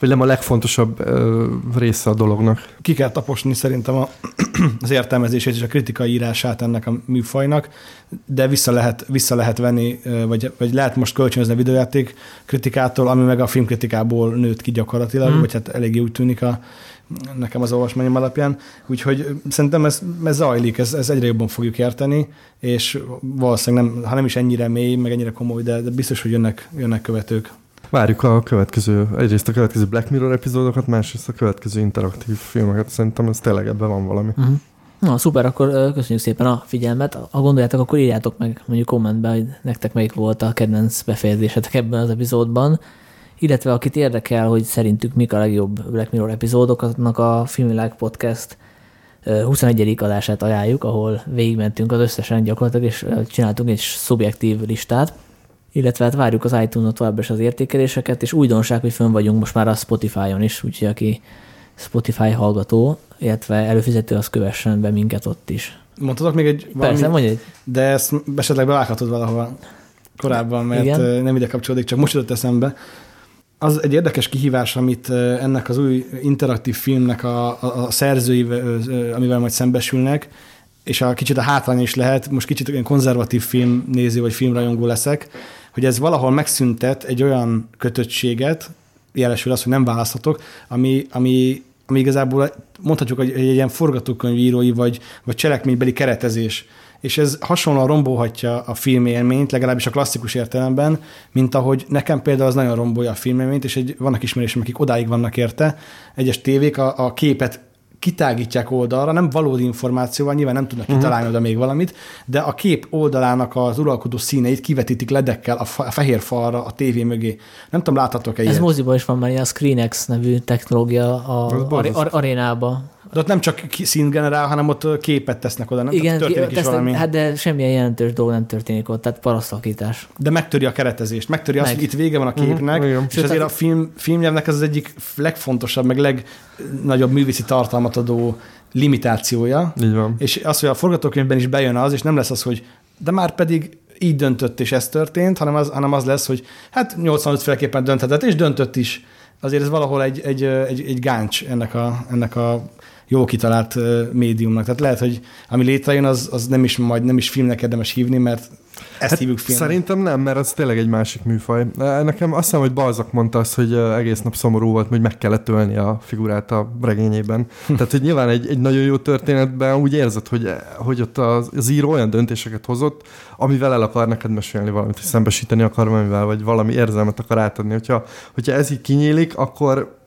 vagy nem a legfontosabb ö, része a dolognak. ki kell taposni szerintem a, az értelmezését és a kritikai írását ennek a műfajnak, de vissza lehet, vissza lehet venni, vagy, vagy lehet most kölcsönözni a videójáték kritikától, ami meg a filmkritikából nőtt ki gyakorlatilag, mm. vagy hát eléggé úgy tűnik a, nekem az olvasmányom alapján. Úgyhogy szerintem ez, ez zajlik, ez, ez egyre jobban fogjuk érteni, és valószínűleg nem, ha nem is ennyire mély, meg ennyire komoly, de, de biztos, hogy jönnek, jönnek követők. Várjuk a következő, egyrészt a következő Black Mirror epizódokat, másrészt a következő interaktív filmeket. Szerintem ez tényleg ebben van valami. Uh-huh. Na, szuper, akkor köszönjük szépen a figyelmet. Ha gondoljátok, akkor írjátok meg mondjuk kommentbe, hogy nektek melyik volt a kedvenc befejezésetek ebben az epizódban. Illetve akit érdekel, hogy szerintük mik a legjobb Black Mirror epizódok, azoknak a Filmvilág Podcast ö, 21. adását ajánljuk, ahol végigmentünk az összesen gyakorlatilag, és csináltunk egy szubjektív listát. Illetve hát várjuk az iTunes-on továbbra is az értékeléseket, és újdonság, hogy fönn vagyunk most már a Spotify-on is, úgyhogy aki Spotify hallgató, illetve előfizető, az kövessen be minket ott is. Mondhatok még egy valami, Persze, mondj egy. de ezt esetleg bevághatod valahova korábban, mert Igen. Nem ide kapcsolódik, csak most jutott eszembe. Az egy érdekes kihívás, amit ennek az új interaktív filmnek a, a, a szerzői, amivel majd szembesülnek, és a kicsit a hátrány is lehet, most kicsit olyan konzervatív filmnéző vagy filmrajongó leszek, hogy ez valahol megszüntet egy olyan kötöttséget, jelesül az, hogy nem választhatok, ami, ami, ami igazából mondhatjuk, hogy egy ilyen forgatókönyvírói vagy, vagy cselekménybeli keretezés. És ez hasonlóan rombolhatja a filmélményt, legalábbis a klasszikus értelemben, mint ahogy nekem például az nagyon rombolja a filmélményt, és egy, vannak ismerősöm, akik odáig vannak érte. Egyes tévék a, a képet kitágítják oldalra, nem valódi információval, nyilván nem tudnak kitalálni oda még valamit, de a kép oldalának az uralkodó színeit kivetítik ledekkel a, fa- a fehér falra a tévé mögé. Nem tudom, láthatok-e Ez ilyet? moziban is van már ilyen a ScreenX nevű technológia a borzasztó. ar- arénába. De ott nem csak színt generál, hanem ott képet tesznek oda, nem? Igen, történik is valami. hát de semmilyen jelentős dolog nem történik ott, tehát parasztalkítás. De megtöri a keretezést, megtöri azt, Meg. hogy itt vége van a képnek, Mhm, igen. és Sőt, azért a film, filmnyelvnek ez az egyik legfontosabb, meg legnagyobb művészi tartalmat adó limitációja, Így van. és az, hogy a forgatókönyvben is bejön az, és nem lesz az, hogy de már pedig így döntött, és ez történt, hanem az, hanem az lesz, hogy hát 85 féleképpen dönthetett, és döntött is. Azért ez valahol egy, egy, egy, egy gáncs ennek a, ennek a jó kitalált médiumnak. Tehát lehet, hogy ami létrejön, az, az nem is majd nem is filmnek érdemes hívni, mert ezt hívjuk filmnek. Szerintem nem, mert az tényleg egy másik műfaj. Nekem azt hiszem, hogy Balzak mondta azt, hogy egész nap szomorú volt, hogy meg kellett ölni a figurát a regényében. Tehát, hogy nyilván egy, egy nagyon jó történetben úgy érzed, hogy, hogy ott az, az író olyan döntéseket hozott, amivel el akar neked mesélni valamit, hogy szembesíteni akar valamivel, vagy valami érzelmet akar átadni. Hogyha, hogyha ez így kinyílik, akkor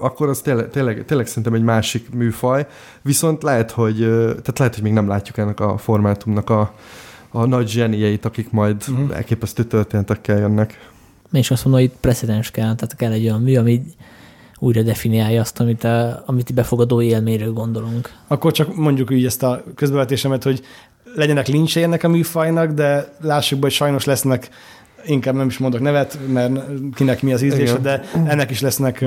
akkor az tényleg, tényleg, tényleg szerintem egy másik műfaj, viszont lehet, hogy, tehát lehet, hogy még nem látjuk ennek a formátumnak a, a nagy zsenieit, akik majd uh-huh. elképesztő történetekkel jönnek. Én is azt mondom, hogy itt precedens kell, tehát kell egy olyan mű, ami újra definiálja azt, amit, a, amit befogadó élményről gondolunk. Akkor csak mondjuk így ezt a közbevetésemet, hogy legyenek lincsei ennek a műfajnak, de lássuk be, hogy sajnos lesznek inkább nem is mondok nevet, mert kinek mi az ízlése, Igen. de ennek is lesznek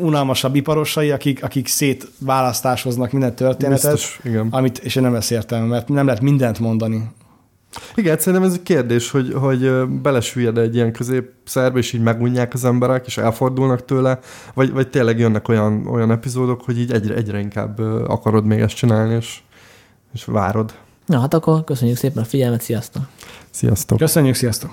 unalmasabb iparosai, akik, akik szétválasztásoznak minden történetet, Biztos, igen. amit, és nem lesz értelme, mert nem lehet mindent mondani. Igen, szerintem ez egy kérdés, hogy, hogy belesüllyed egy ilyen középszerbe, és így megunják az emberek, és elfordulnak tőle, vagy, vagy tényleg jönnek olyan, olyan epizódok, hogy így egyre, egyre inkább akarod még ezt csinálni, és, és várod. Na hát akkor köszönjük szépen a figyelmet, sziasztok! Sziasztok! Köszönjük, sziasztok!